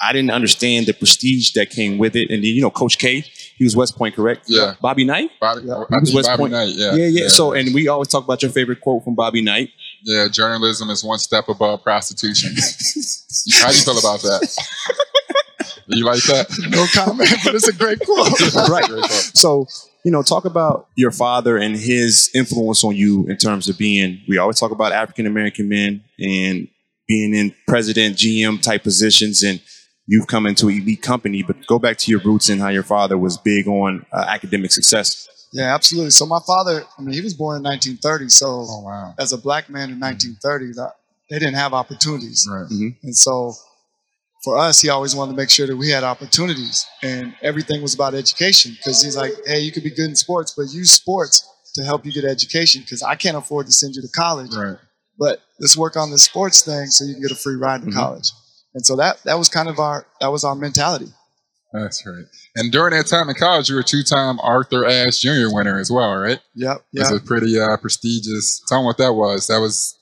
I didn't understand the prestige that came with it. And then, you know, Coach K, he was West Point, correct? Yeah. Bobby Knight? Bobby, He was West Bobby Point. Knight, yeah. yeah, yeah. So, and we always talk about your favorite quote from Bobby Knight. Yeah, journalism is one step above prostitution. How do you feel about that? you like that? No comment, but it's a great quote. right. Great quote. So, you know, talk about your father and his influence on you in terms of being, we always talk about African American men and being in president, GM type positions, and you've come into an elite company, but go back to your roots and how your father was big on uh, academic success. Yeah, absolutely. So my father, I mean, he was born in 1930. So Oh, wow. as a black man in 1930, that, they didn't have opportunities. Right. Mm-hmm. And so for us, he always wanted to make sure that we had opportunities and everything was about education because he's like, hey, you could be good in sports, but use sports to help you get education because I can't afford to send you to college. Right. But let's work on this sports thing so you can get a free ride to mm-hmm. college. And so that that was kind of our that was our mentality. That's right. And during that time in college, you were a two-time Arthur Ashe Jr. winner as well, right? Yep. It's Yep. a pretty uh, prestigious. Tell me what that was. That was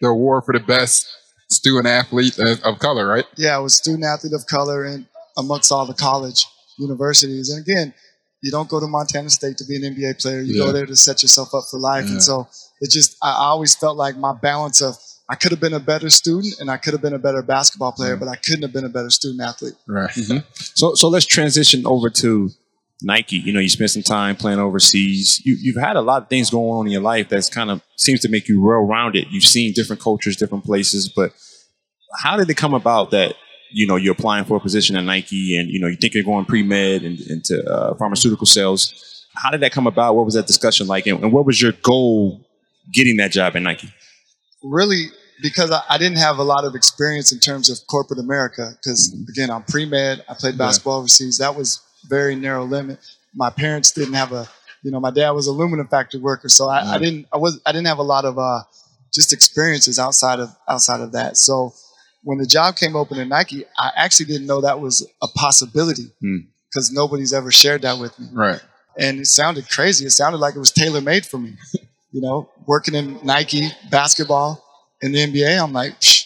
the award for the best student athlete of of color, right? yeah, I was student athlete of color and amongst all the college universities. And again, you don't go to Montana State to be an NBA player. You Yeah. go there to set yourself up for life. Yeah. And so it just, I always felt like my balance of I could have been a better student and I could have been a better basketball player, mm-hmm. but I couldn't have been a better student athlete. Right. Mm-hmm. Mm-hmm. So, so let's transition over to Nike. You know, you spent some time playing overseas. You, you've had a lot of things going on in your life that's kind of seems to make you well rounded. You've seen different cultures, different places, but how did it come about that you know you're applying for a position at Nike and you know you think you're going pre med and into uh, pharmaceutical sales? How did that come about? What was that discussion like, and, and what was your goal getting that job at Nike? Really because I, I didn't have a lot of experience in terms of corporate America. Because mm-hmm. again, I'm pre med. I played basketball overseas. That was very narrow limit. My parents didn't have a, you know, my dad was aluminum factory worker, so I, I mm-hmm. didn't, I was, I didn't have a lot of uh, just experiences outside of outside of that. So when the job came open at Nike, I actually didn't know that was a possibility hmm. because nobody's ever shared that with me Right. and it sounded crazy. It sounded like it was tailor made for me. You know, working in Nike basketball in the NBA, I'm like, Psh,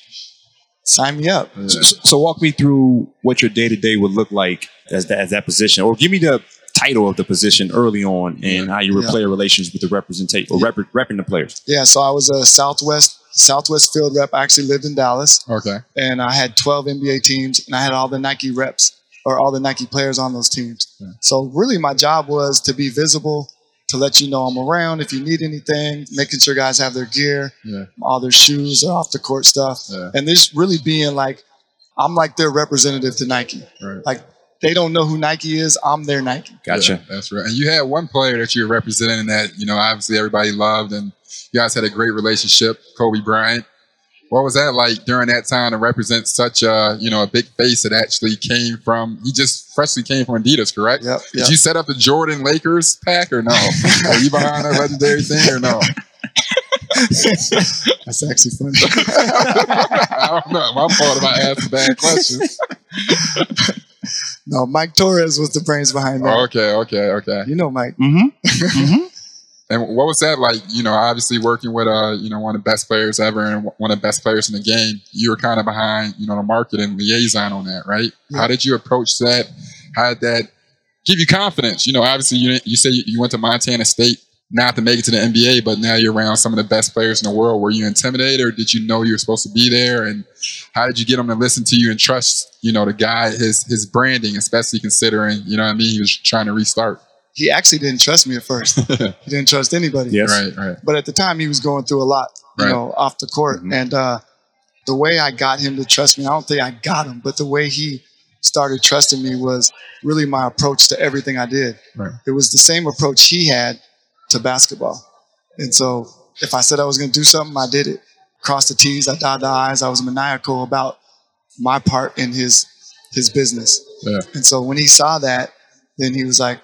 sign me up. So, so walk me through what your day to day would look like as that, as that position, or give me the title of the position early on and how you were Yeah. player relations with the representate or rep, repping the players. Yeah, so I was a Southwest Southwest field rep. I actually lived in Dallas, Okay. and I had 12 NBA teams, and I had all the Nike reps or all the Nike players on those teams. So really, my job was to be visible, to let you know I'm around if you need anything, making sure guys have their gear, Yeah. all their shoes, their off the court stuff, Yeah. and just really being like, I'm like their representative to Nike. Right. Like they don't know who Nike is, I'm their Nike. Gotcha. Yeah, that's right. And you had one player that you were representing that, you know, obviously everybody loved and you guys had a great relationship, Kobe Bryant. What was that like during that time to represent such a, you know, a big face that actually came from, he just freshly came from Adidas, correct? Yep, Did you set up the Jordan Lakers pack or no? Are you behind that legendary thing or no? That's actually funny. I don't know. My fault if I asked bad questions. no, Mike Torres was the brains behind that. Okay, okay, okay. You know Mike. Mm-hmm. And what was that like? You know, obviously working with uh, you know, one of the best players ever and one of the best players in the game. You were kind of behind, you know, the marketing liaison on that, right? How did you approach that? How did that give you confidence? You know, obviously you you say you went to Montana State not to make it to the NBA, but now you're around some of the best players in the world. Were you intimidated, or did you know you were supposed to be there? And how did you get them to listen to you and trust, you know, the guy, his his branding, especially considering, you know, what I mean, he was trying to restart. He actually didn't trust me at first. he didn't trust anybody. Yes. Right, right. But at the time, he was going through a lot, you Right. know, off the court. And uh, the way I got him to trust me, I don't think I got him, but the way he started trusting me was really my approach to everything I did. Right. It was the same approach he had to basketball. And so if I said I was going to do something, I did it. Cross the T's, I dot the I's. I was maniacal about my part in his his business. Yeah. And so when he saw that, then he was like,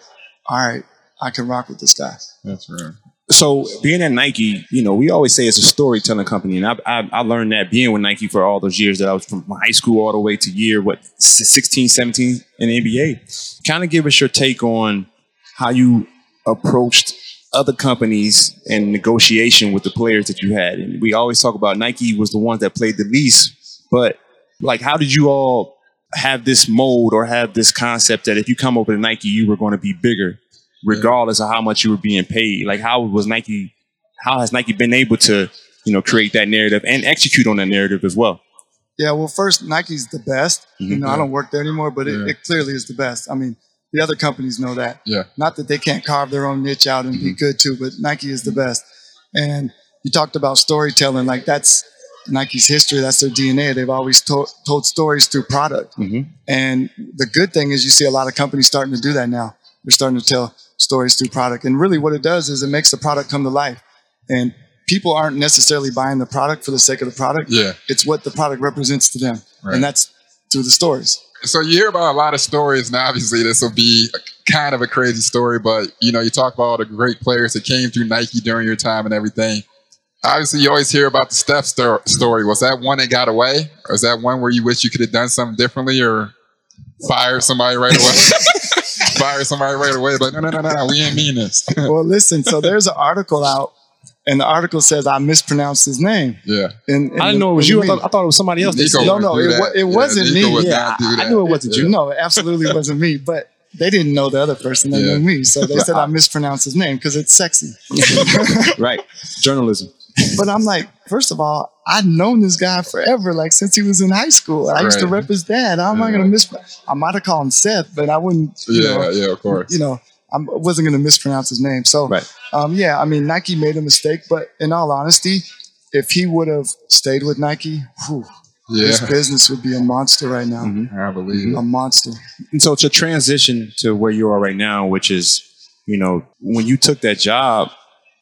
all right, I can rock with this guy. That's right. So being at Nike, you know, we always say it's a storytelling company, and I, I, I learned that being with Nike for all those years that I was from high school all the way to year what 16, 17 in the NBA. Kind of give us your take on how you approached other companies and negotiation with the players that you had. And we always talk about Nike was the ones that played the least, but like, how did you all have this mold or have this concept that if you come over to Nike, you were going to be bigger? regardless of how much you were being paid. Like how was Nike how has Nike been able to, you know, create that narrative and execute on that narrative as well? Yeah, well, first, Nike's the best. You Mhm. know, I don't work there anymore, but it, it clearly is the best. I mean, the other companies know that. Yeah. Not that they can't carve their own niche out and be good too, but Nike is the best. And you talked about storytelling, like that's Nike's history. That's their DNA. They've always to- told stories through product. Mm-hmm. And the good thing is you see a lot of companies starting to do that now. They're starting to tell stories through product. And really what it does is it makes the product come to life. And people aren't necessarily buying the product for the sake of the product. Yeah. It's what the product represents to them. Right. And that's through the stories. So you hear about a lot of stories, and obviously this will be a, kind of a crazy story, but you know, you talk about all the great players that came through Nike during your time and everything. Obviously, you always hear about the Steph sto- story. Was that one that got away, or is that one where you wish you could have done something differently, or fire somebody right away? Fire somebody right away, but no, no, no, no, no, we ain't mean this. well, listen, so there's an article out, and the article says I mispronounced his name. Yeah. and, in I didn't know it was you. I thought. I thought it was somebody else. that Nico said no, it. no, do it, that. it Yeah, wasn't Nico me. would Yeah, not I knew it wasn't you. No, it absolutely wasn't me. But they didn't know the other person. They Yeah. knew me. So they said I mispronounced his name because it's sexy. right. Journalism. But I'm like, first of all, I've known this guy forever, like since he was in high school. I used to Right. rep his dad. How am I going to miss? I might have called him Seth, but I wouldn't. You Yeah, know, yeah, of course. You know, I wasn't going to mispronounce his name. So, Right. um, yeah, I mean, Nike made a mistake, but in all honesty, if he would have stayed with Nike, whew, his business would be a monster right now. I believe A monster. And so to transition to where you are right now, which is, you know, when you took that job,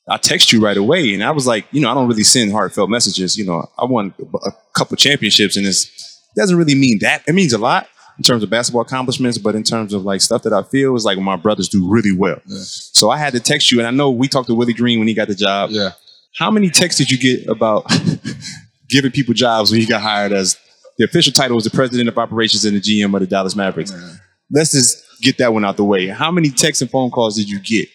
I text you right away, and I was like, you know, I don't really send heartfelt messages. You know, I won a couple championships, and it's, it doesn't really mean that. It means a lot in terms of basketball accomplishments, but in terms of like stuff that I feel is like my brothers do really well. So I had to text you, and I know we talked to Willie Green when he got the job. Yeah. How many texts did you get about giving people jobs when you got hired as the official title was the president of operations and the GM of the Dallas Mavericks? Let's just get that one out the way. How many texts and phone calls did you get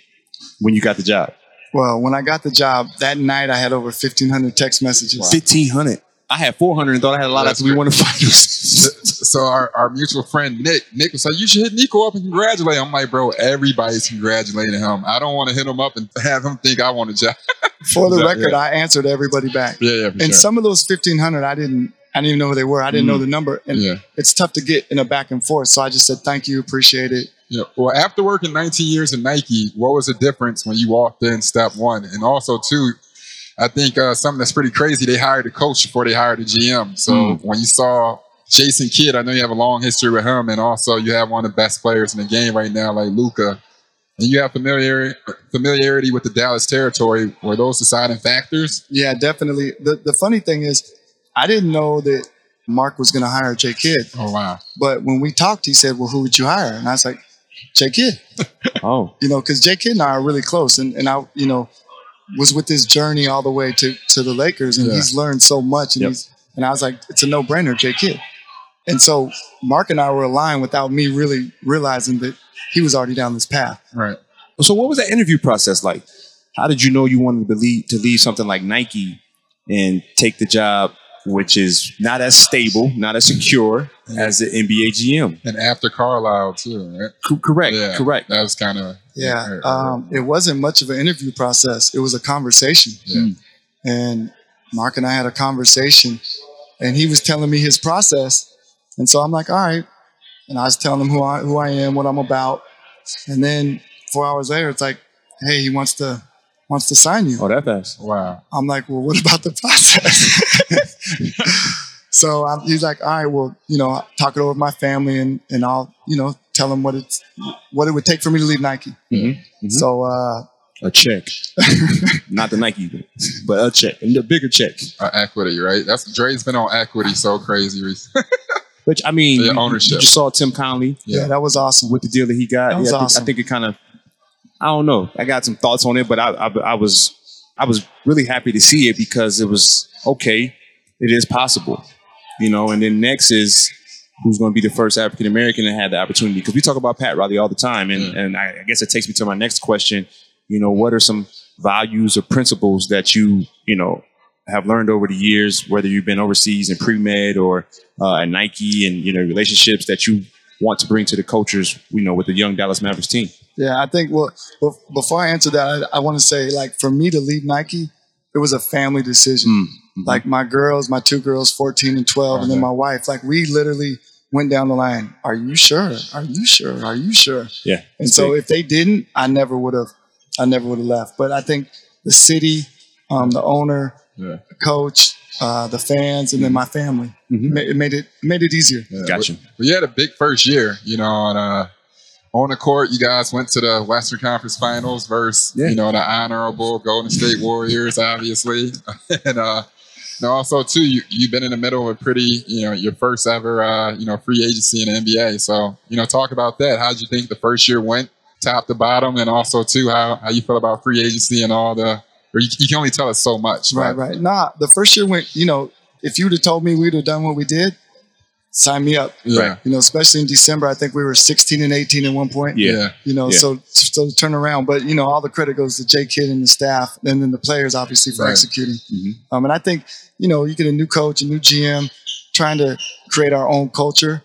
when you got the job? Well, when I got the job that night, I had over 1,500 text messages. Fifteen hundred. I had four hundred and thought I had a lot That's after we great. won the finals. So our, our mutual friend Nick, Nick was like, "You should hit Nico up and congratulate." him." I'm like, "Bro, everybody's congratulating him. I don't want to hit him up and have him think I want a job." For the Yeah, record, yeah. I answered everybody back. yeah, yeah, for and sure. some of those 1,500, I didn't, I didn't even know who they were. I didn't know mm. the number. And Yeah. it's tough to get in a back and forth. So I just said, thank you, appreciate it. Yeah. Well, after working 19 years in Nike, what was the difference when you walked in step one? And also, too, I think uh, something that's pretty crazy. They hired a coach before they hired a GM. So when you saw Jason Kidd, I know you have a long history with him, and also you have one of the best players in the game right now, like Luka. And you have familiarity familiarity with the Dallas territory. Were those deciding factors? Yeah, definitely. The, the funny thing is, I didn't know that Mark was going to hire Jay Kidd. Oh wow! But when we talked, he said, well, who would you hire? And I was like, Jay Kidd. oh, you know, because Jay Kidd and I are really close. And, and I, you know, was with this journey all the way to, to the Lakers. And Yeah. he's learned so much. And, Yep. he's, and I was like, it's a no brainer, Jay Kidd. And so Mark and I were aligned without me really realizing that he was already down this path. Right. So what was that interview process like? How did you know you wanted to leave to leave something like Nike and take the job, which is not as stable, not as secure as the NBA GM? And after Carlisle too, right? Co- correct, Yeah, correct. That was kind of Yeah. Um, it wasn't much of an interview process. It was a conversation. Yeah. And Mark and I had a conversation and he was telling me his process. And so I'm like, all right. And I was telling him who I, who I am, what I'm about. And then four hours later, it's like, hey, he wants to, wants to sign you. Oh, that fast. wow. I'm like, well, what about the process? so um, he's like, all right, well, you know, I'll talk it over with my family and, and I'll, you know, tell them what it's, what it would take for me to leave Nike. So, uh, A check, not the Nike, but a check, a bigger check. Uh, equity, right? That's Dre's been on equity so crazy recently. But I mean, Yeah, you- ownership. You just saw Tim Connelly Yeah, that was awesome. with the deal that he got. That was Yeah, I, think, awesome. I think it kind of. I don't know. I got some thoughts on it, but I, I, I was I was really happy to see it because it was okay. It is possible, you know. And then next is who's going to be the first African American to have the opportunity? Because we talk about Pat Riley all the time, and and I, I guess it takes me to my next question. You know, what are some values or principles that you you know have learned over the years, whether you've been overseas in pre med or uh, at Nike, and you know relationships that you want to bring to the cultures, you know, with the young Dallas Mavericks team. Yeah, I think. Well, before I answer that, I, I want to say, like, for me to leave Nike, it was a family decision. Mm-hmm. Like my girls, my two girls, fourteen and 12 and then my wife. Like we literally went down the line. Are you sure? Are you sure? Are you sure? Yeah, And so if they didn't, I never would have. I never would have left. But I think the city, um, the owner, Yeah. the coach, uh, the fans, and then my family. Mm-hmm. It made it made it easier. Yeah, Gotcha. But, but you had a big first year, you know, and uh, on the court, you guys went to the Western Conference Finals versus, Yeah. you know, the honorable Golden State Warriors, obviously. and uh, and also, too, you, you've been in the middle of a pretty, you know, your first ever, uh, you know, free agency in the NBA. So, you know, talk about that. How did you think the first year went, top to bottom? And also, too, how, how you feel about free agency and all the, or you, you can only tell us so much. Right, but- right. Nah, the first year went, you know, if you'd have told me we'd have done what we did, sign me up. Yeah. You know, especially in December, I think we were 16 and 18 at one point. Yeah. Yeah. You know, Yeah. so so to turn around, but you know, all the credit goes to Jay Kidd and the staff, and then the players obviously for Right. executing. Mhm. Um, and I think you know, you get a new coach, a new GM, trying to create our own culture,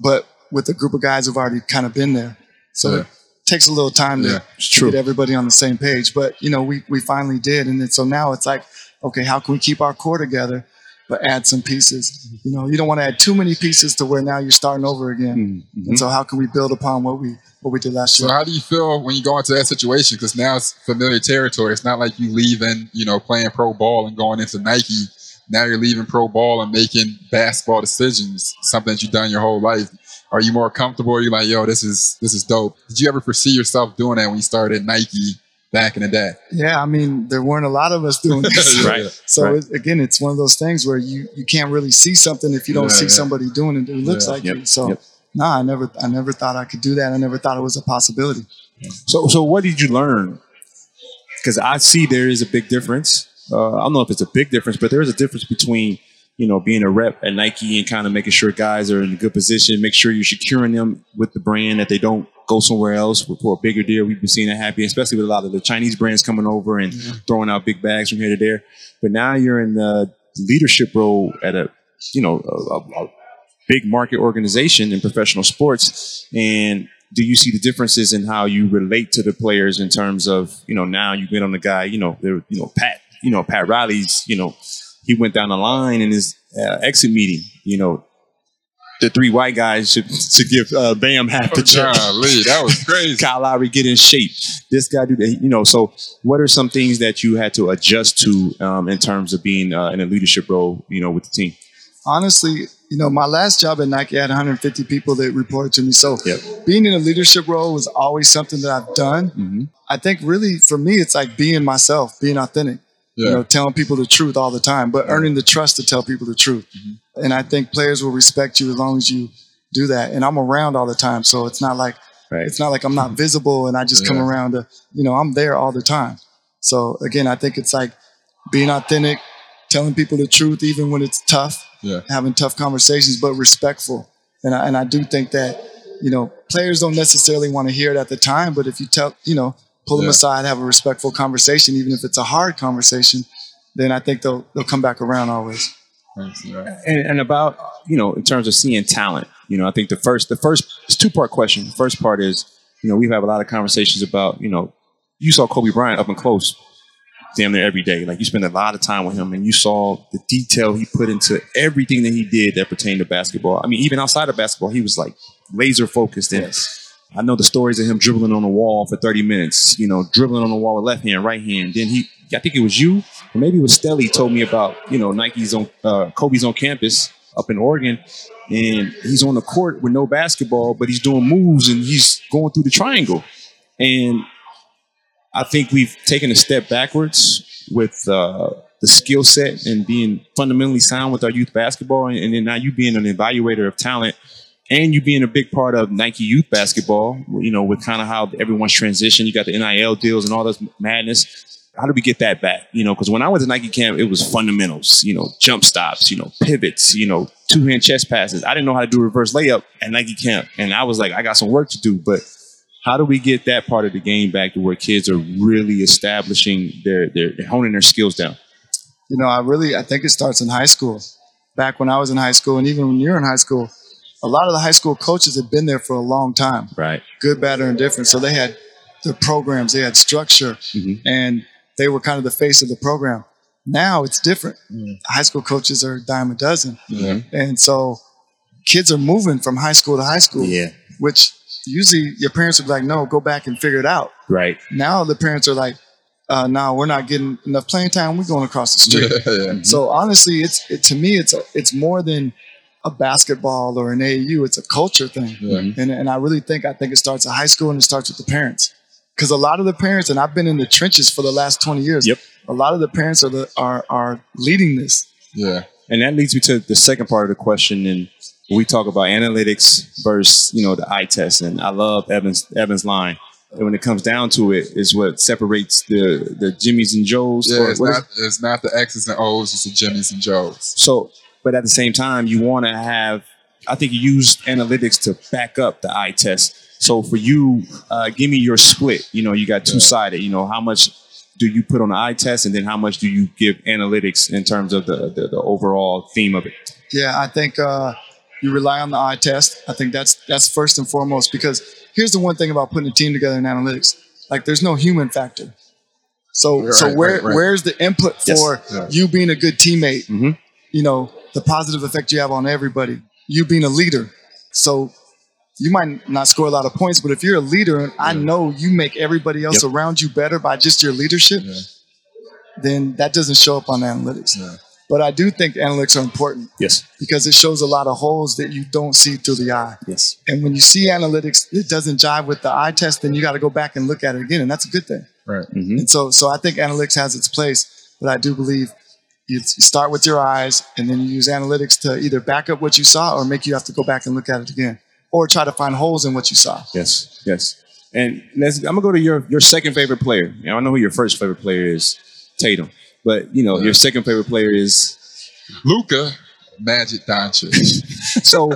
but with a group of guys who've already kind of been there. So Yeah. it takes a little time to, Yeah, to get everybody on the same page. But you know, we we finally did, and then so now it's like, okay, how can we keep our core together? But add some pieces. You know, you don't want to add too many pieces to where now you're starting over again. Mm-hmm. And so, how can we build upon what we what we did last year? So how do you feel when you go into that situation? Because now it's familiar territory. It's not like you leaving, you know, playing pro ball and going into Nike. Now you're leaving pro ball and making basketball decisions, something that you've done your whole life. Are you more comfortable? Or are you like, yo, this is this is dope? Did you ever foresee yourself doing that when you started Nike back in the day? Yeah, I mean, there weren't a lot of us doing this. Right. So Right. It, again, it's one of those things where you you can't really see something if you don't Yeah, see yeah. somebody doing it who looks Yeah. like Yep, you. So, yep. nah, I never I never thought I could do that. I never thought it was a possibility. So, so what did you learn? Because I see there is a big difference. Uh, I don't know if it's a big difference, but there is a difference between you know being a rep at Nike and kind of making sure guys are in a good position, make sure you're securing them with the brand that they don't go somewhere else for, a bigger deal. We've been seeing that happen, especially with a lot of the Chinese brands coming over and throwing out big bags from here to there. But now you're in the leadership role at a you know a, a, big market organization in professional sports and do you see the differences in how you relate to the players in terms of you know now you get on the guy you know there you know Pat you know Pat Riley's you know he went down the line in his uh, exit meeting you know the three white guys should should give uh, Bam half the check. Golly, that was crazy. Kyle Lowry get in shape. This guy do that. You know. So, what are some things that you had to adjust to um, in terms of being uh, in a leadership role? You know, with the team. Honestly, you know, my last job at Nike had 150 people that reported to me. So Yep. being in a leadership role was always something that I've done. Mm-hmm. I think really for me, it's like being myself, being authentic. Yeah. You know, telling people the truth all the time, but earning the trust to tell people the truth. Mm-hmm. And I think players will respect you as long as you do that. And I'm around all the time, so it's not like Right. it's not like I'm not visible and I just come around to, you know, I'm there all the time. So again, I think it's like being authentic, telling people the truth even when it's tough, Yeah. having tough conversations, but respectful. And I, and I do think that, you know, players don't necessarily want to hear it at the time, but if you tell, you know, pull them Yeah. aside, have a respectful conversation, even if it's a hard conversation, then I think they'll they'll come back around always. And, and about you know in terms of seeing talent you know i think the first the first it's two part question. The first part is you know we have a lot of conversations about you know you saw kobe bryant up and close damn near every day. Like you spend a lot of time with him and you saw the detail he put into everything that he did that pertained to basketball. I mean even outside of basketball he was like laser focused in I know the stories of him dribbling on the wall for 30 minutes, you know, dribbling on the wall with left hand, right hand. Then he, I think it was you, or maybe it was Stelly told me about, you know, Nike's on, uh, Kobe's on campus up in Oregon, and he's on the court with no basketball, but he's doing moves and he's going through the triangle. And I think we've taken a step backwards with uh, the skill set and being fundamentally sound with our youth basketball, and, and then now you being an evaluator of talent, and you being a big part of Nike youth basketball. You know, with kind of how everyone's transitioned, you got the NIL deals and all this madness. How do we get that back? You know, because when I went to Nike camp, it was fundamentals. You know, jump stops. You know, pivots. You know, two hand chest passes. I didn't know how to do reverse layup at Nike camp, and I was like, I got some work to do, but how do we get that part of the game back to where kids are really establishing their their honing their skills down? You know, I really I think it starts in high school. Back when I was in high school, and even when you're in high school, a lot of the high school coaches have been there for a long time. Right. Good, bad, or indifferent. So they had the programs, they had structure, Mhm. and they were kind of the face of the program. Now it's different. High school coaches are a dime a dozen. Yeah. And so kids are moving from high school to high school. Yeah. Which usually your parents would be like, no, go back and figure it out. Right. Now the parents are like, uh, no, we're not getting enough playing time. We're going across the street. Yeah. So honestly, it's it, to me, it's a, it's more than a basketball or an AAU. It's a culture thing, Yeah. and and I really think I think it starts at high school and it starts with the parents, because a lot of the parents, and I've been in the trenches for the last twenty years. Yep. A lot of the parents are the are are leading this. Yeah. And that leads me to the second part of the question. And we talk about analytics versus, you know, the eye test. And I love Evans Evans' line. And when it comes down to it, is what separates the the Jimmys and Joes. Yeah, it's what is- not it's not the X's and O's, it's the Jimmys and Joes. so, but at the same time, you want to have. I think you use analytics to back up the eye test. So for you, uh, give me your split. You know, you got two sided. You know, how much do you put on the eye test, and then how much do you give analytics in terms of the the, the overall theme of it? Yeah, I think uh, you rely on the eye test. I think that's that's first and foremost because here's the one thing about putting a team together in analytics: like there's no human factor. So Right, so where right, right. where's the input for Yeah. you being a good teammate? Mhm. You know the positive effect you have on everybody. You being a leader. So you might not score a lot of points, but if you're a leader, and I know you make everybody else Yep. around you better by just your leadership, Yeah. then that doesn't show up on analytics. Yeah. But I do think analytics are important Yes. because it shows a lot of holes that you don't see through the eye. Yes. And when you see analytics, it doesn't jive with the eye test, then you got to go back and look at it again, and that's a good thing. Right. Mhm. And so, so I think analytics has its place, but I do believe you, you start with your eyes, and then you use analytics to either back up what you saw or make you have to go back and look at it again, or try to find holes in what you saw. Yes, yes. And let's, I'm gonna go to your your second favorite player. You know, I know who your first favorite player is, Tatum. But you know, your second favorite player is. Luka Magic Doncic. So,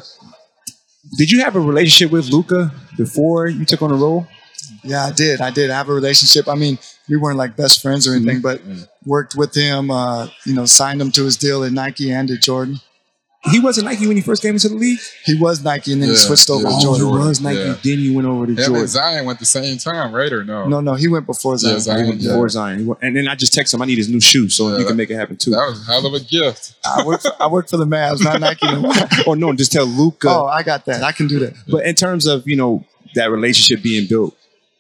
did you have a relationship with Luka before you took on the role? Yeah, I did. I did I have a relationship. I mean, we weren't like best friends or anything, but worked with him. Uh, you know, signed him to his deal at Nike and at Jordan. He wasn't Nike when he first came into the league. He was Nike, and then he switched over yeah. to Jordan. he was Nike. yeah. Then he went over to Him Jordan. and Zion went the same time, right? Or no? No, no, he went before Zion. Yeah, Zion. He went Yeah. before Zion. And then I just texted him, I need his new shoes, so Yeah, he that- can make it happen too. That was a hell of a gift. I work. For, I work for the Mavs, not Nike. no or no, just tell Luka. oh, I got that. I can do that. But in terms of you know that relationship being built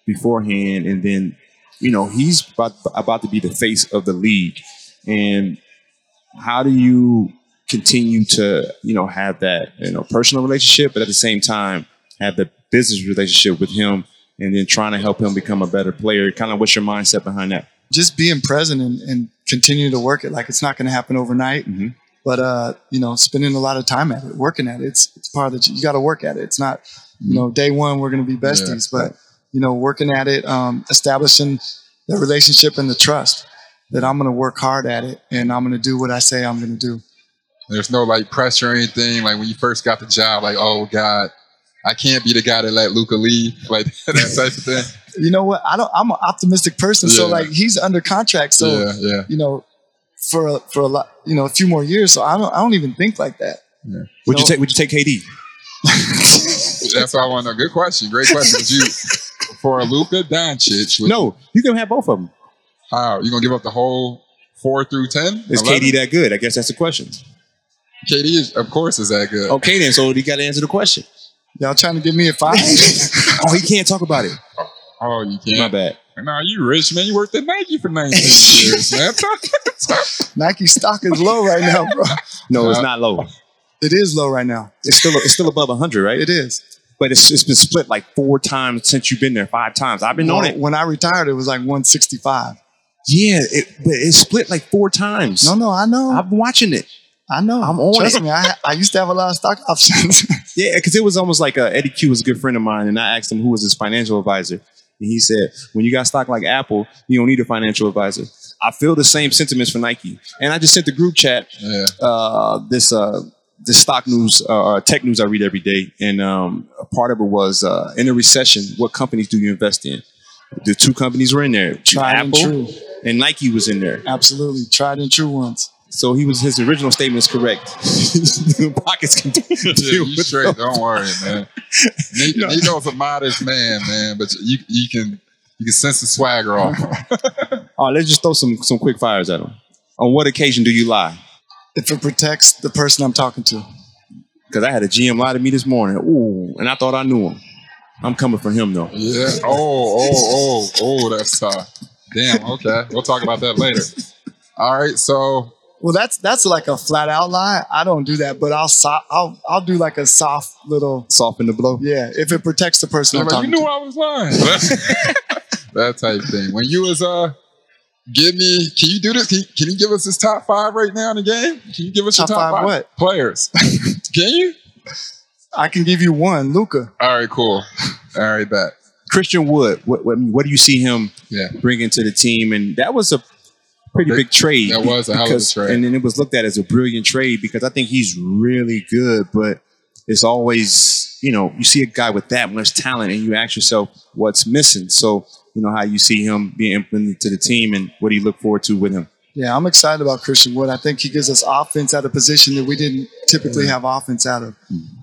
beforehand, and then you know he's about about to be the face of the league, and how do you continue to you know have that you know personal relationship, but at the same time have the business relationship with him, and then trying to help him become a better player? Kind of what's your mindset behind that? Just being present and, and continue to work it. Like it's not going to happen overnight, Mhm. but uh, you know, spending a lot of time at it, working at it. It's it's part of the. You got to work at it. It's not, you know, day one we're going to be besties, but you know, working at it, um, establishing the relationship and the trust that I'm going to work hard at it and I'm going to do what I say I'm going to do. There's no like pressure or anything. Like when you first got the job, like, oh God, I can't be the guy that let Luka leave. Like that type of thing. You know what? I don't. I'm an optimistic person, so like he's under contract, so yeah, yeah. you know, for a- for a lot, you know, a few more years. So I don't. I don't even think like that. Would No. you take Would you take KD? That's what I want to know. Good question. Great question. Would you for a Luka Doncic? No, you can have both of them. How you gonna give up the whole four through ten? Is 11? KD that good? I guess that's the question. KD, is, of course, is that good. Okay, then. So you got to answer the question. Y'all trying to give me a five? oh, he can't talk about it. Oh, you My can't. My bad. Nah, you rich man. You worked at Nike for 19 years, man. Nike stock is low right now, bro. No, it's Uh, not low. It is low right now. It's still it's still above hundred, right? It is. But it's it's been split like four times since you've been there. Five times. I've been on it. when I retired, it was like 165. Yeah, it, but it split like four times. No, no, I know. I've been watching it. I know. I'm on Trust it. me, I, I used to have a lot of stock options. Yeah, because it was almost like uh, Eddy Cue was a good friend of mine, and I asked him who was his financial advisor, and he said, "When you got stock like Apple, you don't need a financial advisor." I feel the same sentiments for Nike, and I just sent the group chat Yeah. uh, this uh, this stock news, uh, tech news I read every day, and um, a part of it was uh, in a recession, what companies do you invest in? The two companies were in there, Tried and Apple true. and Nike was in there. Absolutely. Tried and true ones. So he was his original statement is correct. Pockets can deal you straight. Don't worry, man. Nico, Nico's a modest man, man, but you you can you can sense the swagger off. him. All right, let's just throw some some quick fires at him. On what occasion do you lie? If it protects the person I'm talking to. Because I had a GM lie to me this morning. Ooh, and I thought I knew him. I'm coming for him though. Yeah. Oh, oh, oh, oh, that's tough. Damn. Okay, we'll talk about that later. All right. So Well, that's that's like a flat out lie. I don't do that, but I'll so, I'll I'll do like a soft little Soften the blow. yeah. If it protects the person I'm but you knew to. I was lying. that type thing. When you was uh, give me. Can you do this? Can you, can you give us his top five right now in the game? Can you give us Top your top five five, what? players? can you? I can give you one, Luka. All right. Cool. All right. Bet. Christian Wood. What, what what do you see him Yeah. bringing to the team? And that was a pretty Big- big, trade. that was a hell of a trade. And then it was looked at as a brilliant trade because I think he's really good, but it's always, you know, you see a guy with that much talent and you ask yourself what's missing. So, you know, how you see him being implemented to the team and what do you look forward to with him? Yeah, I'm excited about Christian Wood. I think he gives us offense at a position that we didn't typically have offense out of.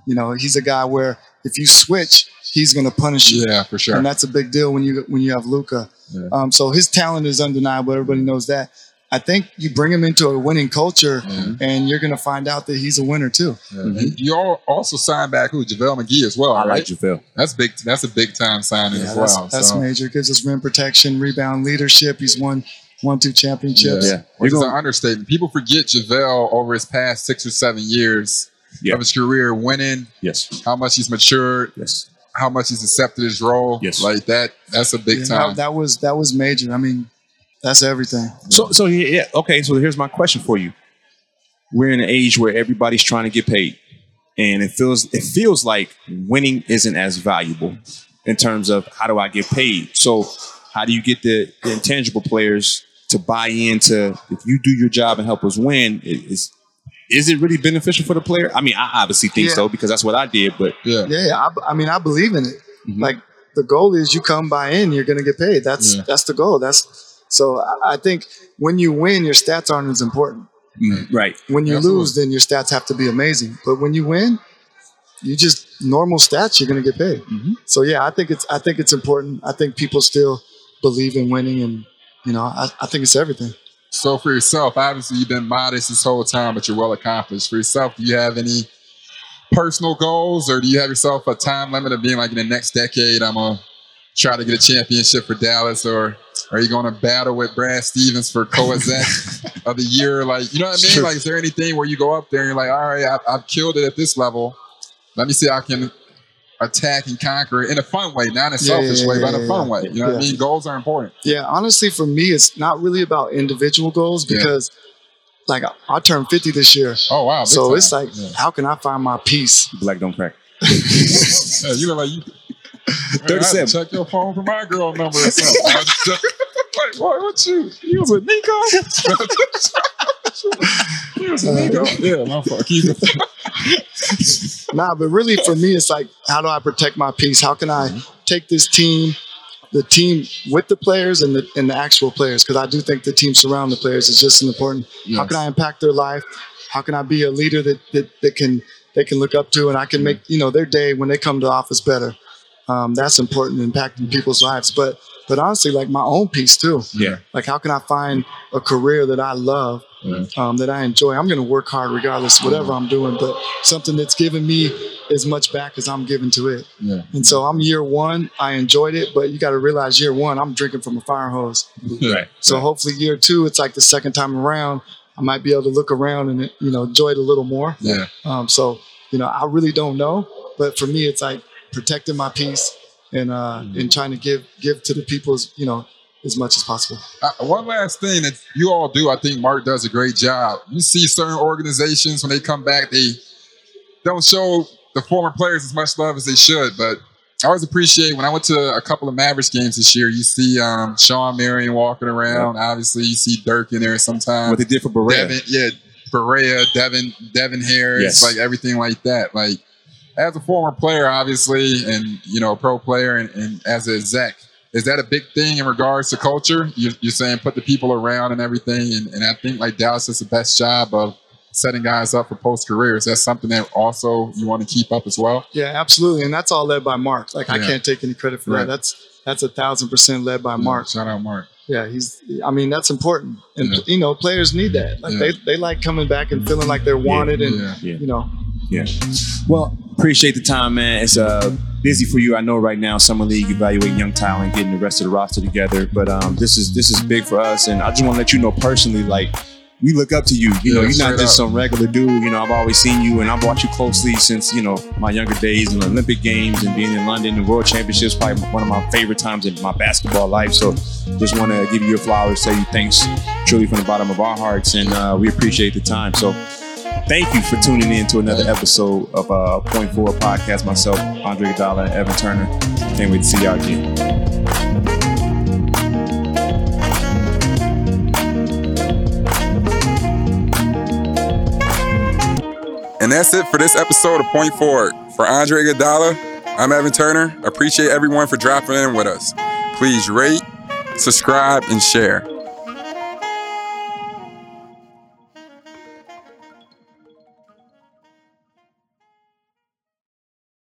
You know, he's a guy where if you switch, he's going to punish you. Yeah, for sure. and that's a big deal when you when you have Luka. Yeah. Um, so his talent is undeniable. Everybody knows that. I think you bring him into a winning culture, mm-hmm. and you're going to find out that he's a winner too. Yeah. And You all also signed back who JaVale McGee as well, I right? like JaVale. That's big. That's a big time signing as that's, well. that's so. major. Gives us rim protection, rebound leadership. He's won one two championships. Yeah. Which You're is an understatement. People forget JaVale over his past six or seven years Yeah. of his career winning, Yes. how much he's matured, Yes. how much he's accepted his role. Yes. Like that, that's a big Yeah, time. that, that was that was major. I mean, that's everything. So, so yeah, yeah, okay. So here's my question for you: We're in an age where everybody's trying to get paid, and it feels it feels like winning isn't as valuable in terms of how do I get paid. So, how do you get the, the intangible players to buy into if you do your job and help us win? i- Is is it really beneficial for the player? I mean, I obviously think Yeah. so because that's what I did. But yeah. Yeah, I, I mean, I believe in it. Mhm. Like the goal is you come by in, you're going to get paid. That's Yeah. that's the goal. That's so. I, I think when you win, your stats aren't as important. right, When you Absolutely. lose, then your stats have to be amazing. But when you win, you just normal stats. You're going to get paid. Mm-hmm. So yeah, I think it's I think it's important. I think people still believe in winning, and you know, I, I think it's everything. So for yourself, obviously you've been modest this whole time, but you're well accomplished. For yourself, do you have any personal goals, or do you have yourself a time limit of being like in the next decade? I'm gonna try to get a championship for Dallas, or are you going to battle with Brad Stevens for co-exec of the year? Like, you know what I mean? Like, is there anything where you go up there and you're like, all right, I, I've killed it at this level. Let me see how I can attack and conquer it in a fun way, not in a Yeah, selfish yeah, way, yeah, but in a fun yeah. way. You know what I mean? Goals are important. Yeah, honestly, for me, it's not really about individual goals Yeah. because, like, I, I turned 50 this year. Oh wow! So time. it's like, Yeah. how can I find my peace? black don't crack. Yeah, you know, like you. 37. Check your phone for my girl number or something. Like, boy, what you? You was with Nico? you was with uh, Nico? Yeah, my fault. Keep it. Nah, but really for me, it's like, how do I protect my peace? How can I take this team, the team with the players and the and the actual players? Because I do think the team surround the players is just as important. How can I impact their life? How can I be a leader that that, that can they can look up to and I can make you know their day when they come to office better? Um, that's important, impacting people's lives. But but honestly, like my own peace too. Yeah. Like how can I find a career that I love, um, that I enjoy? I'm going to work hard regardless of whatever I'm doing, but something that's giving me as much back as I'm giving to it. Yeah. And so I'm year one. I enjoyed it, but you got to realize year one, I'm drinking from a fire hose. Right. So hopefully year two, it's like the second time around, I might be able to look around and you know enjoy it a little more. Yeah. Um, so you know, I really don't know, but for me, it's like protecting my peace and uh, Mm-hmm. and trying to give give to the people's you know as much as possible. Uh, one last thing that you all do, I think Mark does a great job. You see certain organizations when they come back, they don't show the former players as much love as they should. But I always appreciate when I went to a couple of Mavericks games this year. You see um, Shawn Marion walking around. Yeah. Obviously, you see Dirk in there sometimes. What they did for Barea, Devin, yeah, Barea, Devin, Devin Harris, yes. like everything like that. Like as a former player, obviously, and you know, a pro player, and, and as a exec is that a big thing in regards to culture? You're, you're saying put the people around and everything, and, and I think like Dallas does the best job of setting guys up for post career. Is that something that also you want to keep up as well? Yeah, absolutely, and that's all led by Mark. Like yeah. I can't take any credit for right. that. That's that's a thousand percent led by Mark. Shout out Mark. Yeah, he's. I mean, that's important, and yeah. you know, players need that. Like yeah. they, they like coming back and feeling like they're wanted, and you know. Yeah. Well, appreciate the time, man. It's uh busy for you. I know right now, summer league evaluating young talent, getting the rest of the roster together. But um, this is this is big for us, and I just want to let you know personally, like we look up to you. You know, you're not just some regular dude. You know, I've always seen you, and I've watched you closely since you know my younger days in the Olympic Games and being in London. The World Championships probably one of my favorite times in my basketball life. So, just want to give you your flowers, say you thanks truly from the bottom of our hearts, and uh, we appreciate the time. So. Thank you for tuning in to another episode of uh, Point Forward Podcast. Myself, Andre Iguodala, and Evan Turner. Can't wait to see y'all again. And that's it for this episode of Point Forward. For Andre Iguodala, I'm Evan Turner. Appreciate everyone for dropping in with us. Please rate, subscribe, and share.